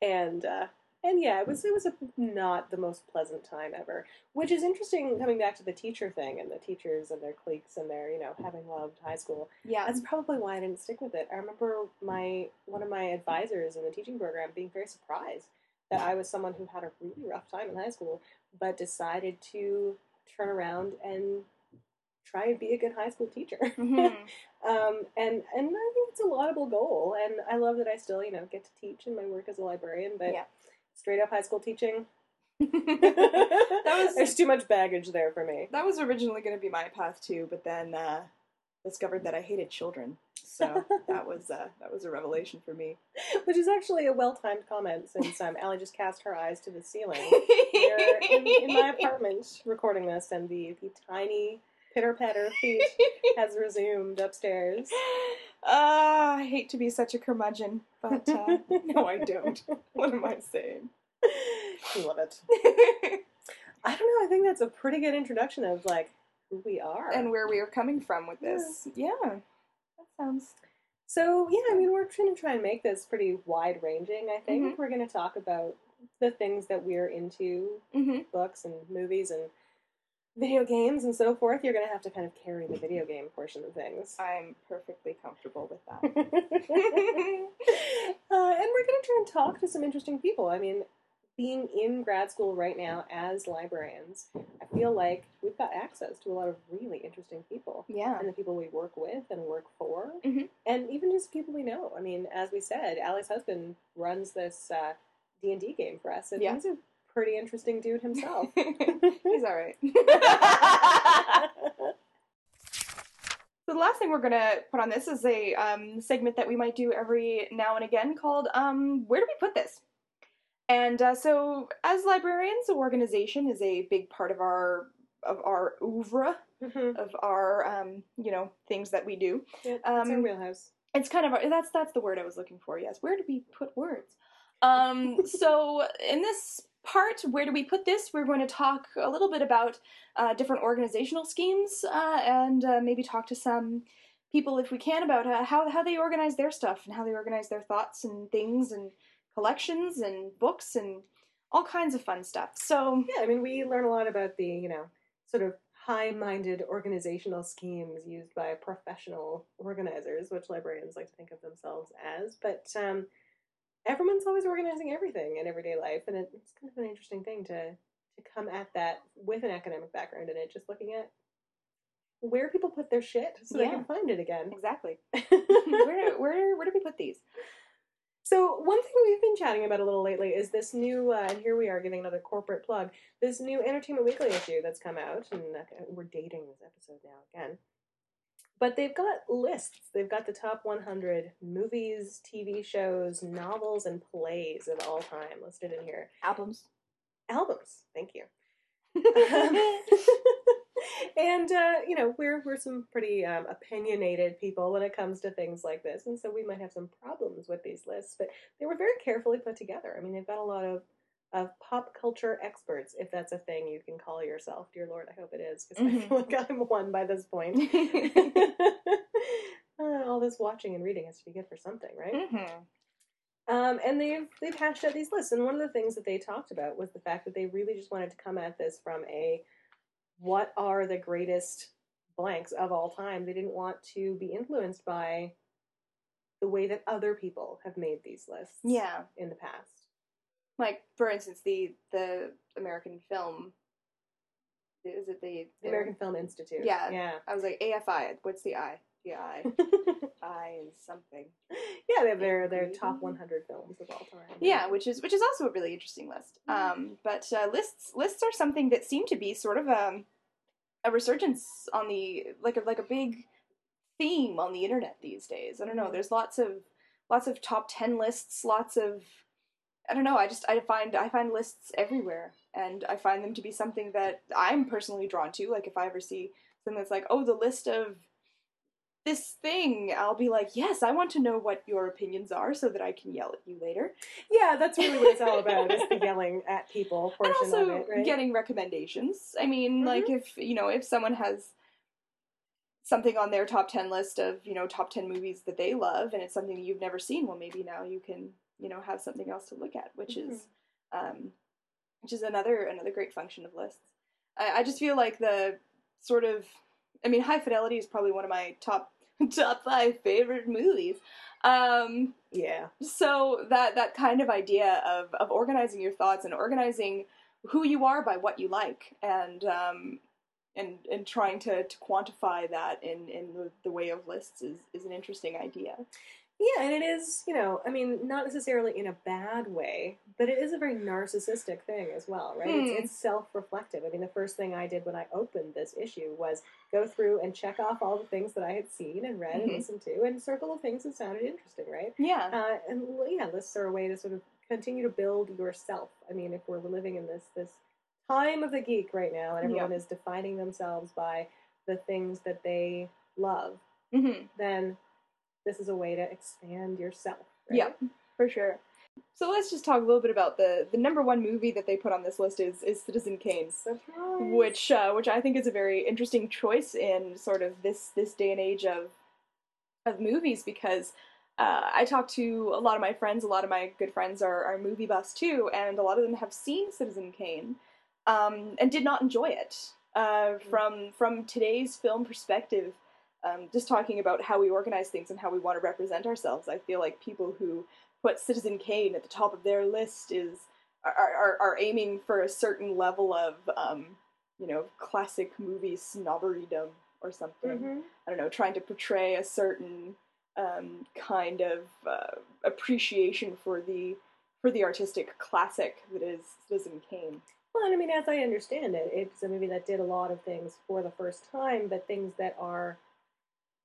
and uh, and yeah, it was it was a, not the most pleasant time ever. Which is interesting, coming back to the teacher thing and the teachers and their cliques and their you know having loved high school. yeah. That's probably why I didn't stick with it. I remember my one of my advisors in the teaching program being very surprised that I was someone who had a really rough time in high school, but decided to turn around and try and be a good high school teacher. [laughs] Mhm. um, and and I think it's a laudable goal, and I love that I still you know get to teach in my work as a librarian. But Yeah. Straight up high school teaching, [laughs] that was there's too much baggage there for me. that was originally going to be my path too, but then uh, discovered that I hated children. So [laughs] that was uh, that was a revelation for me. Which is actually a well timed comment since um, Allie just cast her eyes to the ceiling. [laughs] We're in, in my apartment recording this, and the, the tiny pitter patter [laughs] feet has resumed upstairs. Ah, I hate to be such a curmudgeon, but uh, [laughs] no, I don't. What am I saying? I love it. [laughs] I don't know. I think that's a pretty good introduction of like who we are. and where we are coming from with this. Yeah, that sounds. so yeah, I mean, we're trying to try and make this pretty wide ranging. I think Mhm. we're going to talk about the things that we're into, hmm books and movies and video games and so forth. You're going to have to kind of carry the video game portion of things. I'm perfectly comfortable with that. [laughs] uh, and we're going to try and talk to some interesting people. I mean, being in grad school right now as librarians, I feel like we've got access to a lot of really interesting people. yeah. And the people we work with and work for, Mhm. and even just people we know. I mean, as we said, Allie's husband runs this uh, D and D game for us, and Yeah. he's a pretty interesting dude himself. [laughs] He's all right. [laughs] So the last thing we're gonna put on this is a um, segment that we might do every now and again called um, "Where do we put this?" And uh, so, as librarians, organization is a big part of our of our oeuvre Mhm. of our um, you know things that we do. Yeah, that's our Um, wheelhouse. It's kind of a, that's that's the word I was looking for. Yes, where do we put words? Um, so in this part, where do we put this? We're going to talk a little bit about uh, different organizational schemes uh, and uh, maybe talk to some people, if we can, about uh, how how they organize their stuff and how they organize their thoughts and things and collections and books and all kinds of fun stuff. So Yeah, I mean, we learn a lot about the, you know, sort of high minded organizational schemes used by professional organizers, which librarians like to think of themselves as. But um, everyone's always organizing everything in everyday life, and it's kind of an interesting thing to, to come at that with an academic background in it, just looking at where people put their shit so they can find it again. exactly, [laughs] where where where do we put these? So one thing we've been chatting about a little lately is this new, uh, and here we are giving another corporate plug, this new Entertainment Weekly issue that's come out, and uh, we're dating this episode now again. But they've got lists. They've got the top 100 movies, TV shows, novels, and plays of all time listed in here. Albums. Albums, thank you. [laughs] [laughs] and uh, you know, we're we're some pretty um, opinionated people when it comes to things like this, and so we might have some problems with these lists. But they were very carefully put together. I mean, they've got a lot of of pop culture experts, if that's a thing you can call yourself. Dear Lord, I hope it is, because I Mhm. feel like I'm one by this point. [laughs] [laughs] Uh, all this watching and reading has to be good for something, right? Mhm. Um, and they've they've hashed out these lists, and one of the things that they talked about was the fact that they really just wanted to come at this from a what are the greatest blanks of all time. They didn't want to be influenced by the way that other people have made these lists Yeah. in the past. Like for instance, the the American film. Is it the The American Film Institute. Yeah. yeah, I was like AFI. What's the I? The I. [laughs] I is something. yeah. They have their their top 100 films of all time. Yeah, which is which is also a really interesting list. Mhm. Um, but uh, lists lists are something that seem to be sort of um, a resurgence on the like a like a big theme on the internet these days. I don't know. Mhm. There's lots of lots of top ten lists. Lots of I don't know. I just I find I find lists everywhere, and I find them to be something that I'm personally drawn to. Like if I ever see something that's like, oh, the list of this thing, I'll be like, yes, I want to know what your opinions are so that I can yell at you later. yeah. That's really what it's all [laughs] about. is the yelling at people and also of it, right? getting recommendations. I mean, Mhm. like if you know if someone has something on their top ten list of you know top ten movies that they love, and it's something you've never seen, well, maybe now you can you know have something else to look at, which is um, which is another another great function of lists. I, I just feel like the sort of I mean, High Fidelity is probably one of my top [laughs] top five favorite movies. Um, yeah. so that that kind of idea of of organizing your thoughts and organizing who you are by what you like and um and and trying to, to quantify that in in the, the way of lists is is an interesting idea Yeah, and it is, you know, I mean, not necessarily in a bad way, but it is a very narcissistic thing as well, right? Hmm. It's, it's self reflective. I mean, the first thing I did when I opened this issue was go through and check off all the things that I had seen and read and Mhm. listened to and circle the things that sounded interesting, right? yeah Uh, and yeah, lists are a way to sort of continue to build yourself. I mean, if we're living in this this time of the geek right now, and everyone is defining themselves by the things that they love, hmm then this is a way to expand yourself. Right? yeah for sure so let's just talk a little bit about the the number one movie that they put on this list is is citizen kane Surprise. which uh, which I think is a very interesting choice in sort of this this day and age of of movies because uh, I talk to a lot of my friends. A lot of my good friends are, are movie buffs too, and a lot of them have seen Citizen Kane um, and did not enjoy it. Uh, from from today's film perspective, um, just talking about how we organize things and how we want to represent ourselves, I feel like people who put Citizen Kane at the top of their list is are, are, are aiming for a certain level of um, you know classic movie snobberydom or something. Mhm. I don't know, trying to portray a certain um, kind of uh, appreciation for the for the artistic classic that is Citizen Kane. Well, and I mean, as I understand it, it's a movie that did a lot of things for the first time, but things that are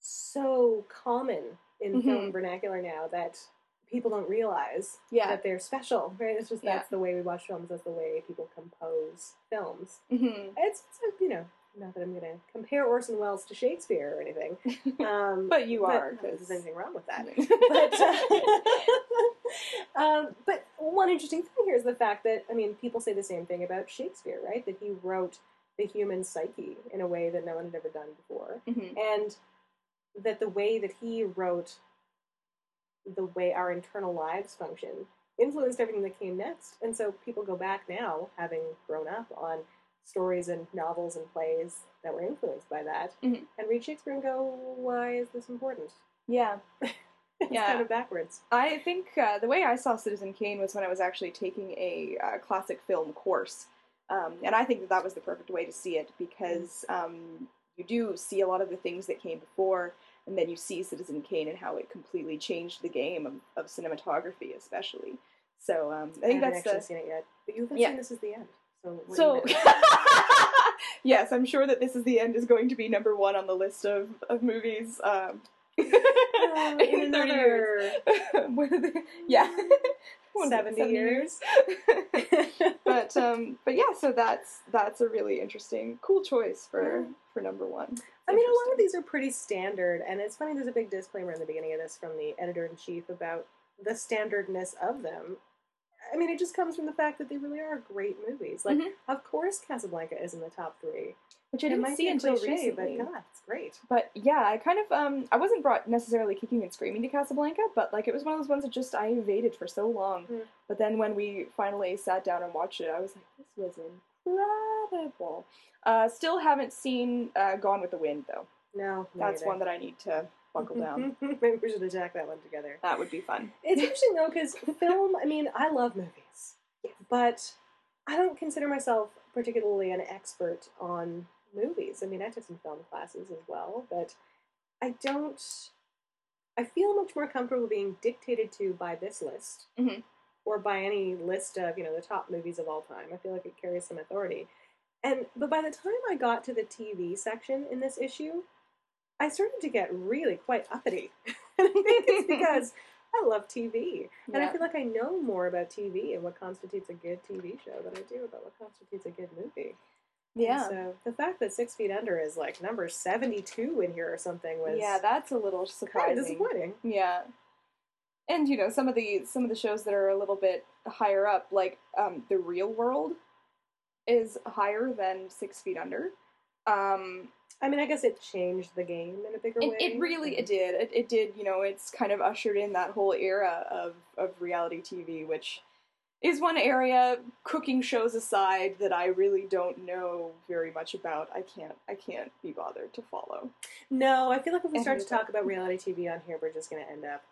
so common in Mhm. film vernacular now that people don't realize Yeah. that they're special. Right? It's just Yeah. that's the way we watch films. That's the way people compose films. hmm It's, it's you know, not that I'm going to compare Orson Welles to Shakespeare or anything. [laughs] Um, But you are, because there's anything wrong with that. [laughs] but uh, [laughs] um, but one interesting thing here is the fact that I mean people say the same thing about Shakespeare, right? That he wrote the human psyche in a way that no one had ever done before, Mhm. and that the way that he wrote the way our internal lives function influenced everything that came next. And so people go back now, having grown up on stories and novels and plays that were influenced by that, Mhm. and read Shakespeare and go, "Why is this important?" yeah. [laughs] It's Yeah. kind of backwards. I think uh, the way I saw Citizen Kane was when I was actually taking a uh, classic film course. Um, and I think that that was the perfect way to see it because um, you do see a lot of the things that came before, and then you see Citizen Kane and how it completely changed the game of, of cinematography, especially. So um, I think I haven't that's actually the. seen it yet, but you've Yeah. saying this is the end. So So, [laughs] yes, I'm sure that This Is the End is going to be number one on the list of, of movies. Um, Uh, [laughs] in 30 years. [laughs] Yeah. [laughs] Is it, 70 years. but um but yeah, so that's that's a really interesting, cool choice for for number one. It's I mean, a lot of these are pretty standard, and it's funny. There's a big disclaimer in the beginning of this from the editor in chief about the standardness of them. I mean, it just comes from the fact that they really are great movies. Like, Mhm. of course, Casablanca is in the top three. Which I didn't see until cliche, recently. but God, it's great. But yeah, I kind of um I wasn't brought necessarily kicking and screaming to Casablanca, but like it was one of those ones that just I evaded for so long. Mm. But then when we finally sat down and watched it, I was like, this was incredible. Uh, still haven't seen uh, Gone with the Wind though. No, That's one that I need to buckle down. [laughs] Maybe we should attack that one together. that would be fun. [laughs] It's interesting though because film. I mean, I love movies, but I don't consider myself particularly an expert on movies. I mean, I took some film classes as well, but I don't. I feel much more comfortable being dictated to by this list Mhm. or by any list of you know the top movies of all time. I feel like it carries some authority. And but by the time I got to the TV section in this issue, I started to get really quite uppity. and [laughs] I think it's [laughs] because I love TV. And I feel like I know more about TV and what constitutes a good TV show than I do about what constitutes a good movie. Yeah. so the fact that Six Feet Under is like number 72 in here or something was Yeah, that's a little kind of surprising. disappointing. Yeah. And you know, some of the some of the shows that are a little bit higher up, like um, The Real World is higher than Six Feet Under. Um, I mean, I guess it changed the game in a bigger it, way. it really it did. It, it did, you know, it's kind of ushered in that whole era of, of reality TV, which is one area, cooking shows aside, that I really don't know very much about. I can't I can't be bothered to follow. No, I feel like if we start to talk about reality TV on here, we're just going to end up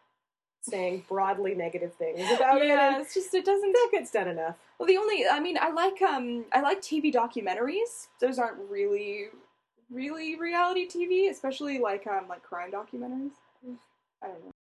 saying broadly negative things about it. yeah, And it's just it doesn't that gets done enough. Well, the only I mean, I like um I like TV documentaries. Those aren't really really reality TV, especially like um like crime documentaries. I don't know.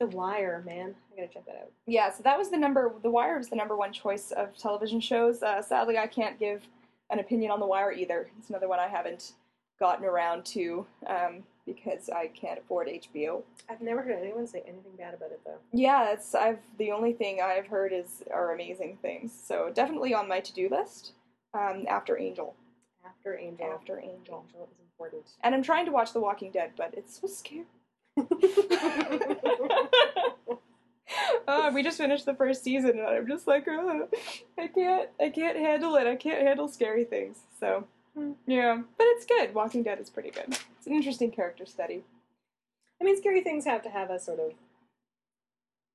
The Wire, man. I got to check that out. Yeah, so that was the number. The Wire was the number one choice of television shows. Uh, sadly, I can't give an opinion on The Wire either. It's another one I haven't gotten around to um, because I can't afford HBO. I've never heard anyone say anything bad about it, though. Yeah, it's I've the only thing I've heard is are amazing things. So definitely on my to do list. Um, after Angel. After Angel. After Angel. Angel is important. And I'm trying to watch The Walking Dead, but it's so scary. Uh, we just finished the first season, and I'm just like, uh, I can't, I can't handle it. I can't handle scary things. So, yeah, but it's good. Walking Dead is pretty good. It's an interesting character study. I mean, scary things have to have a sort of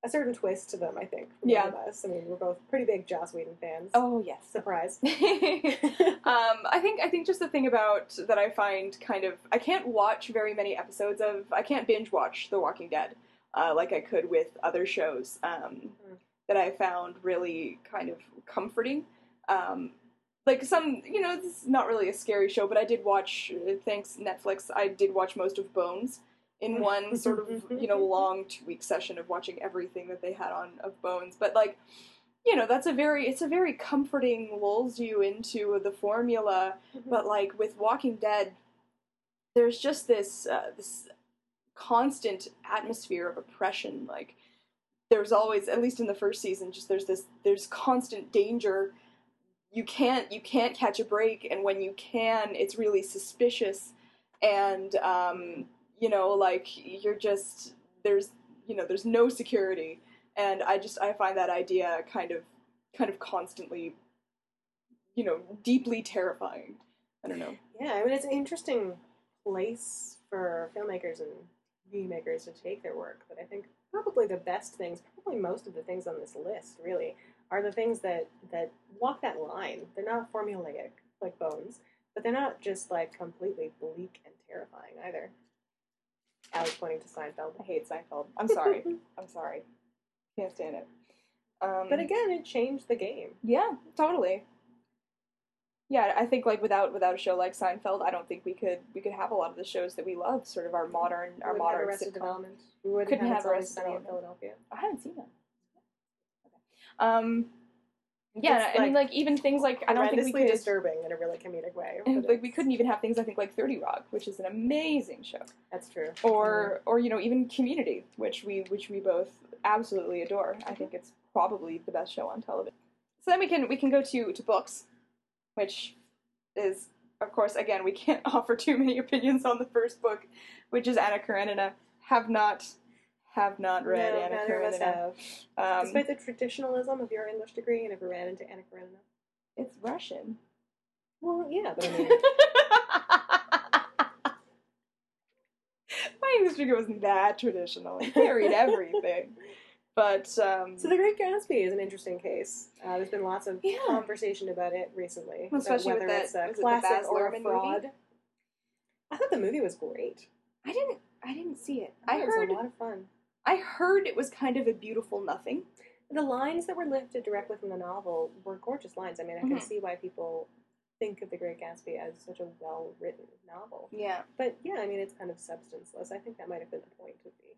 a certain twist to them. I think. Yeah. Us. I mean, we're both pretty big Joss Whedon fans. Oh yes. surprise! [laughs] um, I think I think just the thing about that I find kind of I can't watch very many episodes of I can't binge watch The Walking Dead uh, like I could with other shows um, that I found really kind of comforting. Um, like some, you know, this is not really a scary show, but I did watch. uh, Thanks Netflix, I did watch most of Bones in [laughs] one sort of you know [laughs] long two week session of watching everything that they had on of Bones. But like you know that's a very it's a very comforting lulls you into the formula. But like with walking dead there's just this uh, this constant atmosphere of oppression. Like there's always at least in the first season just there's this there's constant danger. You can't you can't catch a break. And when you can it's really suspicious. And um you know like you're just there's you know there's no security and i just i find that idea kind of kind of constantly you know deeply terrifying i don't know Yeah, I mean, it's an interesting place for filmmakers and TV makers to take their work. But I think probably the best things, probably most of the things on this list, really, are the things that that walk that line. They're not formulaic like Bones, but they're not just like completely bleak and terrifying either. Alex pointing to Seinfeld. i hate seinfeld i'm sorry [laughs] i'm sorry can't stand it um, But again, it changed the game. Yeah, totally. Yeah, I think like without without a show like Seinfeld, I don't think we could we could have a lot of the shows that we love, sort of our modern our We wouldn't have modern Arrested sitcom. Development. We wouldn't Couldn't have, have Arrested Sunny in Philadelphia. I haven't seen that. Okay. Um, Yeah, It's, I mean, like even things like I don't think we could. disturbing in a really comedic way. like we couldn't even have things I think like Thirty Rock, which is an amazing show, That's true. or or you know even Community, which we which we both absolutely adore. I think it's probably the best show on television. So then we can we can go to to books, which is of course again we can't [laughs] offer too many opinions on the first book, which is Anna Karenina. Have not have not read no, Anna neither of us Karenina. Um, Despite the traditionalism of your English degree, I never ran into Anna Karenina. it's Russian. Well, yeah, but I mean, [laughs] My English degree wasn't that traditional. It carried everything. [laughs] But um, so The Great Gatsby is an interesting case. Uh, there's been lots of Yeah. conversation about it recently, Well, especially whether that- it's a was it the classic or a fraud. movie? I thought the movie was great. I didn't. I didn't see it. I I thought it was a lot of fun. I heard it was kind of a beautiful nothing. The lines that were lifted directly from the novel were gorgeous lines. I mean, I can Mhm. see why people think of The Great Gatsby as such a well-written novel. Yeah. But yeah, I mean, it's kind of substanceless. I think that might have been the point of the.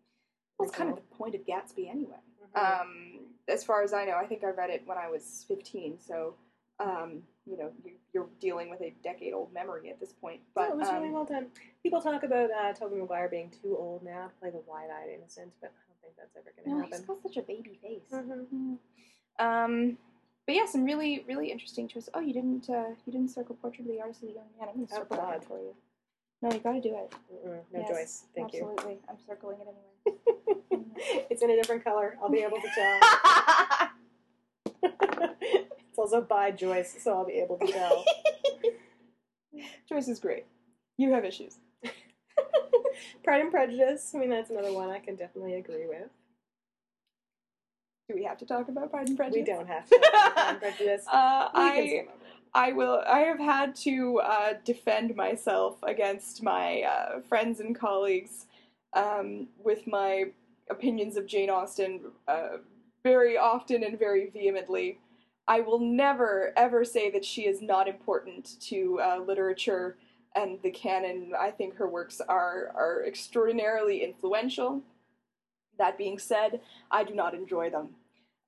Well, it's kind of the point of Gatsby anyway. Mhm. Um, as far as I know, I think I read it when I was 15. So, um, you know, you, you're dealing with a decade-old memory at this point. But no, it was um, really well done. People talk about uh, Tobey Maguire being too old now to play the wide-eyed innocent, but I don't think that's ever going to no, he's happen. got such a baby face. Mhm. Um, but yeah, some really, really interesting twists. Oh, you didn't, uh, you didn't circle portrait of the artist of the young man. I'm gonna Oh, circle that God. for you. No, you got to do it. Mm-mm, no Yes, choice. Thank you. Absolutely, I'm circling it anyway. [laughs] it's in a different color. I'll be able to tell. [laughs] also by Joyce, so I'll be able to tell. [laughs] Joyce is great. You have issues. [laughs] Pride and Prejudice. I mean, that's another one I can definitely agree with. Do we have to talk about Pride and Prejudice? We don't have to. talk about Pride and [laughs] Prejudice. Uh, I. I will. I have had to uh, defend myself against my uh, friends and colleagues um, with my opinions of Jane Austen uh, very often and very vehemently. I will never ever say that she is not important to uh, literature and the canon. I think her works are are extraordinarily influential. That being said, I do not enjoy them.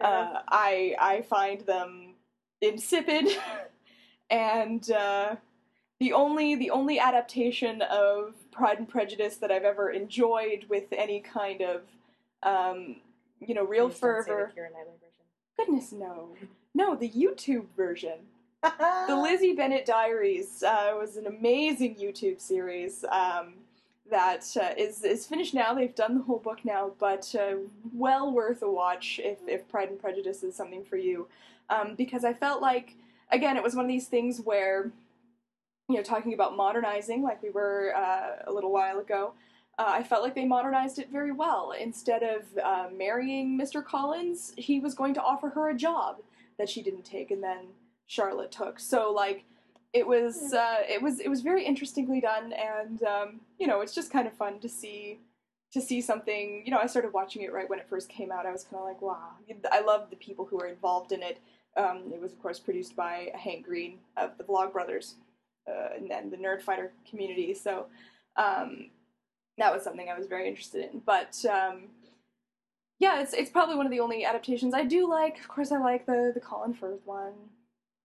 Uh, I I find them insipid, [laughs] and uh, the only the only adaptation of Pride and Prejudice that I've ever enjoyed with any kind of um, you know real Please don't say the fervor. Keira Knightley version. Goodness no, no the YouTube version. [laughs] The Lizzie Bennet Diaries uh, was an amazing YouTube series um, that uh, is is finished now. They've done the whole book now, but uh, well worth a watch if, if Pride and Prejudice is something for you. Um, because I felt like, again, it was one of these things where, you know, talking about modernizing, like we were uh, a little while ago, uh, I felt like they modernized it very well. Instead of uh, marrying Mr. Collins, he was going to offer her a job that she didn't take, and then Charlotte took. So like it was uh, it was it was very interestingly done, and um, you know it's just kind of fun to see to see something. You know, I started watching it right when it first came out. I was kind of like, wow, I love the people who are involved in it. Um, it was of course produced by Hank Green of the Vlogbrothers, uh, and then the Nerdfighter community. So. Um, that was something I was very interested in, but um, yeah, it's it's probably one of the only adaptations I do like. Of course, I like the the Colin Firth one.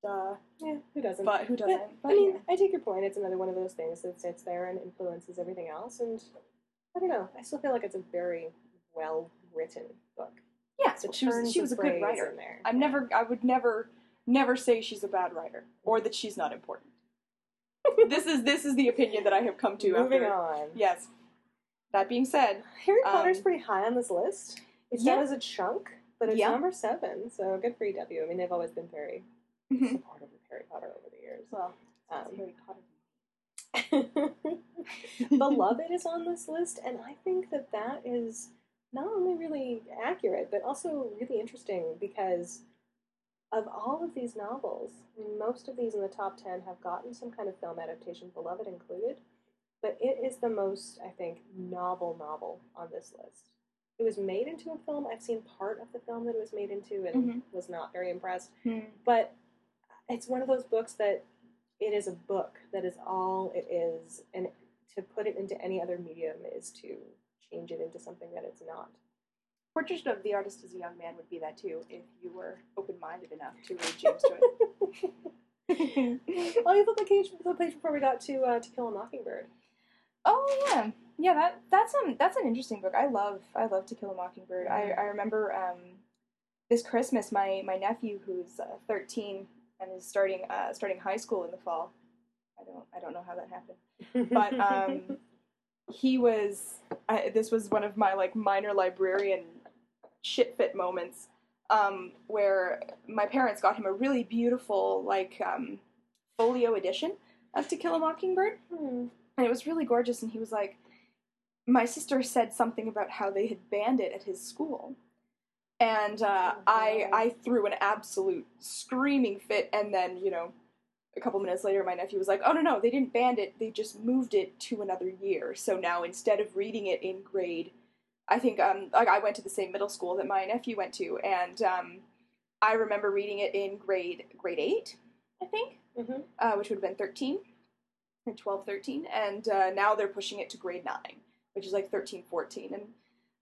Duh. Yeah, who doesn't? But who doesn't? But, But, I mean, yeah. I take your point. It's another one of those things that sits there and influences everything else. And I don't know. I still feel like it's a very well written book. yeah, but she was she was a good writer. in there. I'm never I would never never say she's a bad writer or that she's not important. [laughs] this is this is the opinion that I have come to. Moving after, on. Yes. That being said, Harry Um, Potter's pretty high on this list. It's yeah. not as a chunk, but it's Yeah. number seven. So good for EW. I mean, they've always been very mhm, supportive of Harry Potter over the years. well, Um, Harry Potter. Beloved [laughs] is on this list, and I think that that is not only really accurate, but also really interesting because of all of these novels, most of these in the top 10 have gotten some kind of film adaptation, Beloved included, but it is the most, I think, novel novel on this list. It was made into a film. I've seen part of the film that it was made into and Mhm. was not very impressed. Hmm. But it's one of those books that it is a book. That is all it is. And to put it into any other medium is to change it into something that it's not. Portrait of the Artist as a Young Man would be that too, if you were open-minded enough to read James Joyce. [laughs] [laughs] oh, you look like the page before we got to uh, To Kill a Mockingbird. Oh yeah, yeah. That that's um that's an interesting book. I love I love To Kill a Mockingbird. I I remember um this Christmas my my nephew who's uh, thirteen and is starting uh starting high school in the fall. I don't I don't know how that happened. But um [laughs] he was I, this was one of my like minor librarian shit fit moments um where my parents got him a really beautiful like um folio edition of To Kill a Mockingbird Hmm. and it was really gorgeous and he was like my sister said something about how they had banned it at his school. And uh, Oh, I, I threw an absolute screaming fit and then you know a couple minutes later my nephew was like oh no no they didn't ban it. They just moved it to another year. So now instead of reading it in grade I think um like I went to the same middle school that my nephew went to and um I remember reading it in grade grade 8 I think Mhm. uh, which would have been 13 and 12 13 and uh, now they're pushing it to grade 9 which is like 13 14 and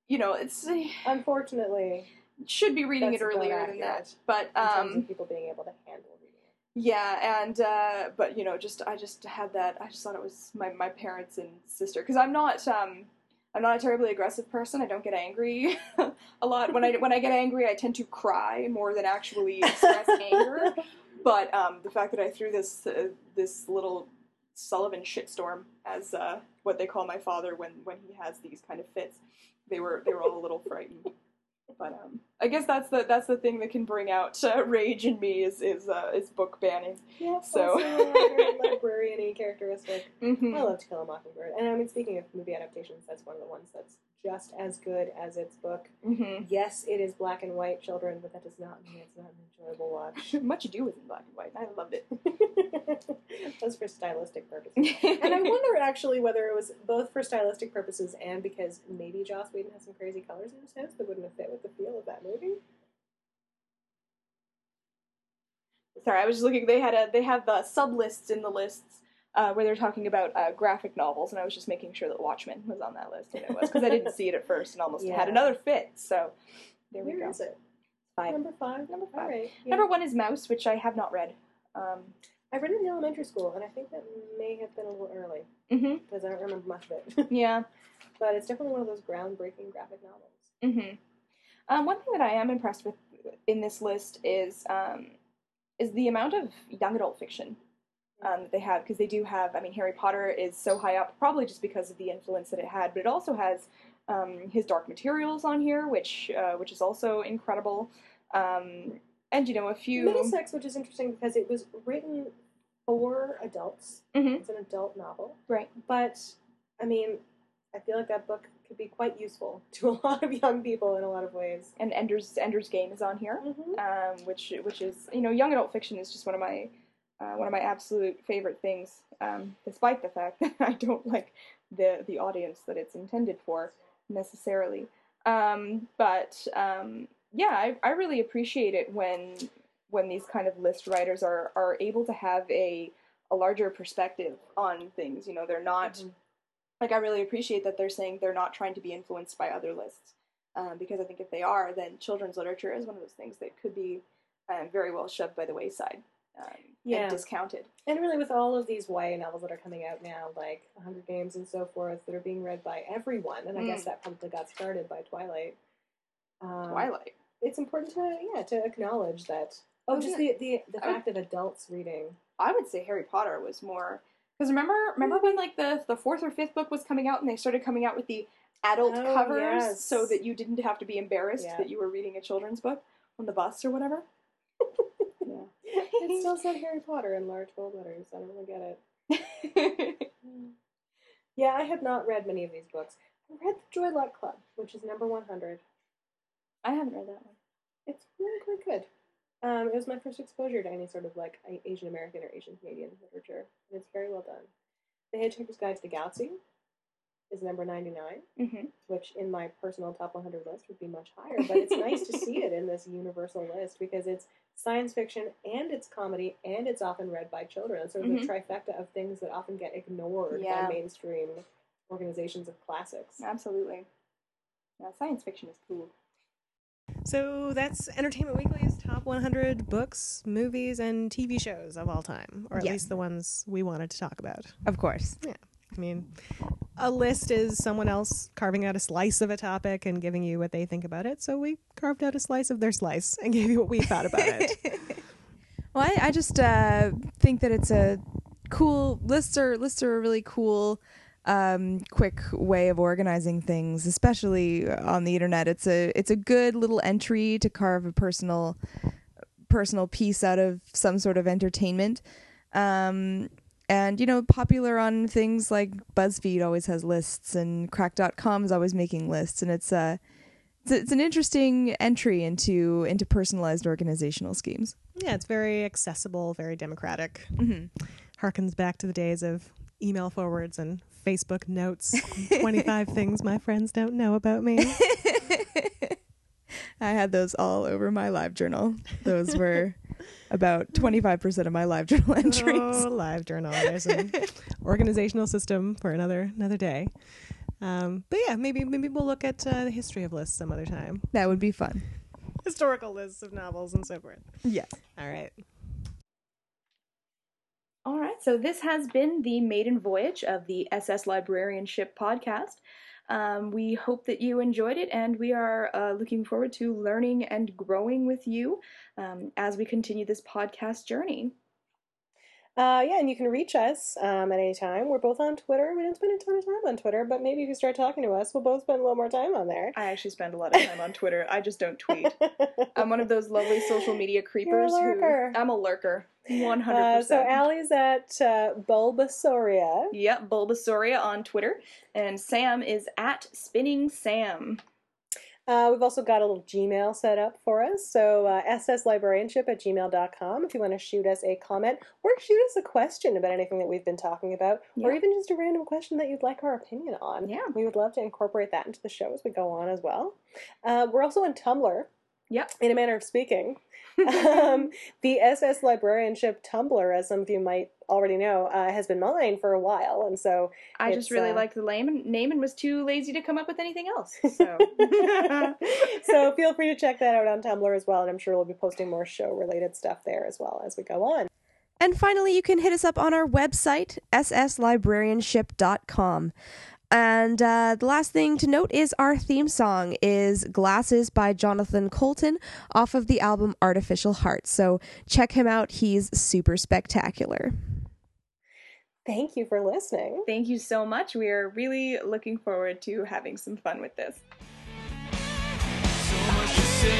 you know it's Unfortunately, should be reading it earlier than that but in terms um of people being able to handle reading it. yeah and uh but you know just i just had that i just thought it was my my parents and sister because i'm not um i'm not a terribly aggressive person i don't get angry [laughs] a lot when i when i get angry i tend to cry more than actually express [laughs] anger but um, the fact that I threw this uh, this little Sullivan shitstorm, as uh, what they call my father when when he has these kind of fits, they were they were all a little frightened. But um, I guess that's the that's the thing that can bring out uh, rage in me is is uh, is book banning. Yeah, So- also [laughs] librarian-y characteristic. Mm-hmm. I love To Kill a Mockingbird, and I mean, speaking of movie adaptations, that's one of the ones that's just as good as its book. Mm-hmm. Yes, it is black and white, children, but that does not mean it's not an enjoyable watch. [laughs] Much Ado was in black and white. I loved it. [laughs] That's for stylistic purposes. And I wonder [laughs] actually whether it was both for stylistic purposes and because maybe Joss Whedon has some crazy colors in his house that wouldn't have fit with the feel of that movie. Sorry, I was just looking. They had a they have the sub lists in the lists uh, where they're talking about uh, graphic novels, and I was just making sure that Watchmen was on that list, and it was because I didn't [laughs] see it at first, and almost Yeah. had another fit. So there we go. is it? Five. Number five. Number five. Right. Yeah. Number one is Maus, which I have not read. Um, I read it in elementary school, and I think that may have been a little early because I don't remember much of it. [laughs] Yeah. but it's definitely one of those groundbreaking graphic novels. hmm Um, one thing that I am impressed with in this list is um, is the amount of young adult fiction um, that they have because they do have. I mean, Harry Potter is so high up, probably just because of the influence that it had, but it also has um, his Dark Materials on here, which uh, which is also incredible. Um, and you know, a few. Middlesex, which is interesting because it was written for adults. Mhm. It's an adult novel. Right. But, I mean, I feel like that book could be quite useful [laughs] to a lot of young people in a lot of ways. And Ender's Ender's Game is on here. Mm-hmm. um, which which is you know young adult fiction is just one of my uh, one of my absolute favorite things, um, despite the fact [laughs] that I don't like the the audience that it's intended for necessarily. Um, but um, yeah, I, I really appreciate it when when these kind of list writers are are able to have a a larger perspective on things. You know, they're not Mhm. like I really appreciate that they're saying they're not trying to be influenced by other lists. Um, because I think if they are, then children's literature is one of those things that could be um, very well shoved by the wayside um, Yeah. and discounted. And really, with all of these YA novels that are coming out now, like A Hunger Games and so forth, that are being read by everyone, and I Mm. guess that probably got started by Twilight. Um, Twilight. It's important to yeah to acknowledge that. Oh, Oh, just the the, the Oh. fact of adults reading. I would say Harry Potter was more because remember remember when like the the fourth or fifth book was coming out and they started coming out with the adult Oh, covers yes. so that you didn't have to be embarrassed Yeah. that you were reading a children's book on the bus or whatever. It [laughs] still said Harry Potter in large bold letters. I don't really get it. [laughs] Yeah, I have not read many of these books. I read The Joy Luck Club, which is number 100. I haven't read that one. It's really quite good. Um, it was my first exposure to any sort of like Asian American or Asian Canadian literature, and it's very well done. The Hitchhiker's Guide to the Galaxy is number 99, hmm which in my personal top 100 list would be much higher, but it's nice to see [laughs] it in this universal list because it's science fiction and it's comedy and it's often read by children. It's sort of Mhm. the trifecta of things that often get ignored Yeah. by mainstream organizations of classics. Absolutely. Yeah, science fiction is cool. So that's Entertainment Weekly's top 100 books, movies, and TV shows of all time, or at Yes. least the ones we wanted to talk about. Of course. I mean, a list is someone else carving out a slice of a topic and giving you what they think about it. So we carved out a slice of their slice and [laughs] gave you what we thought about it. [laughs] Well, I, I just uh, think that it's a cool lists are lists are a really cool, um, quick way of organizing things, especially on the internet. It's a it's a good little entry to carve a personal personal piece out of some sort of entertainment. Um, and you know, popular on things like BuzzFeed always has lists, and Cracked.com is always making lists, and it's uh, it's, it's an interesting entry into into personalized organizational schemes. yeah, it's very accessible, very democratic. Mm-hmm. Harkens back to the days of email forwards and Facebook notes [laughs] 25 things my friends don't know about me. [laughs] I had those all over my live journal. [laughs] Those were about 25% of my live journal entries. Oh, live journal. [laughs] There's an organizational system for another another day. Um, but yeah, maybe maybe we'll look at uh, the history of lists some other time. That would be fun. Historical lists of novels and so forth. Yeah. All right. All right, so this has been the maiden voyage of the SS Librarianship podcast. Um, we hope that you enjoyed it, and we are uh, looking forward to learning and growing with you um, as we continue this podcast journey. Uh, yeah, and you can reach us um, at any time. We're both on Twitter. We don't spend a ton of time on Twitter, but maybe if you start talking to us, we'll both spend a little more time on there. I actually spend a lot of time on Twitter. I just don't tweet. [laughs] I'm one of those lovely social media creepers You're a lurker. who I'm a lurker, 100%. Uh, so Allie's at uh, Bulbasauria. Yep, Bulbasauria on Twitter, and Sam is at Spinning Sam. Uh, we've also got a little Gmail set up for us. So uh, sslibrarianship at gmail.com if you want to shoot us a comment or shoot us a question about anything that we've been talking about or even just a random question that you'd like our opinion on. Yeah. We would love to incorporate that into the show as we go on as well. Uh, we're also on Tumblr. Yep. In a manner of speaking. [laughs] um, the SS Librarianship Tumblr, as some of you might already know, uh, has been mine for a while. And so I just really uh, liked the name, name and was too lazy to come up with anything else. [laughs] So, so feel free to check that out on Tumblr as well, and I'm sure we'll be posting more show related stuff there as well as we go on. And finally, you can hit us up on our website, sslibrarianship.com. And uh, the last thing to note is our theme song is Glasses by Jonathan Coulton off of the album Artificial Heart. So check him out. He's super spectacular. Thank you for listening. Thank you so much. We are really looking forward to having some fun with this. So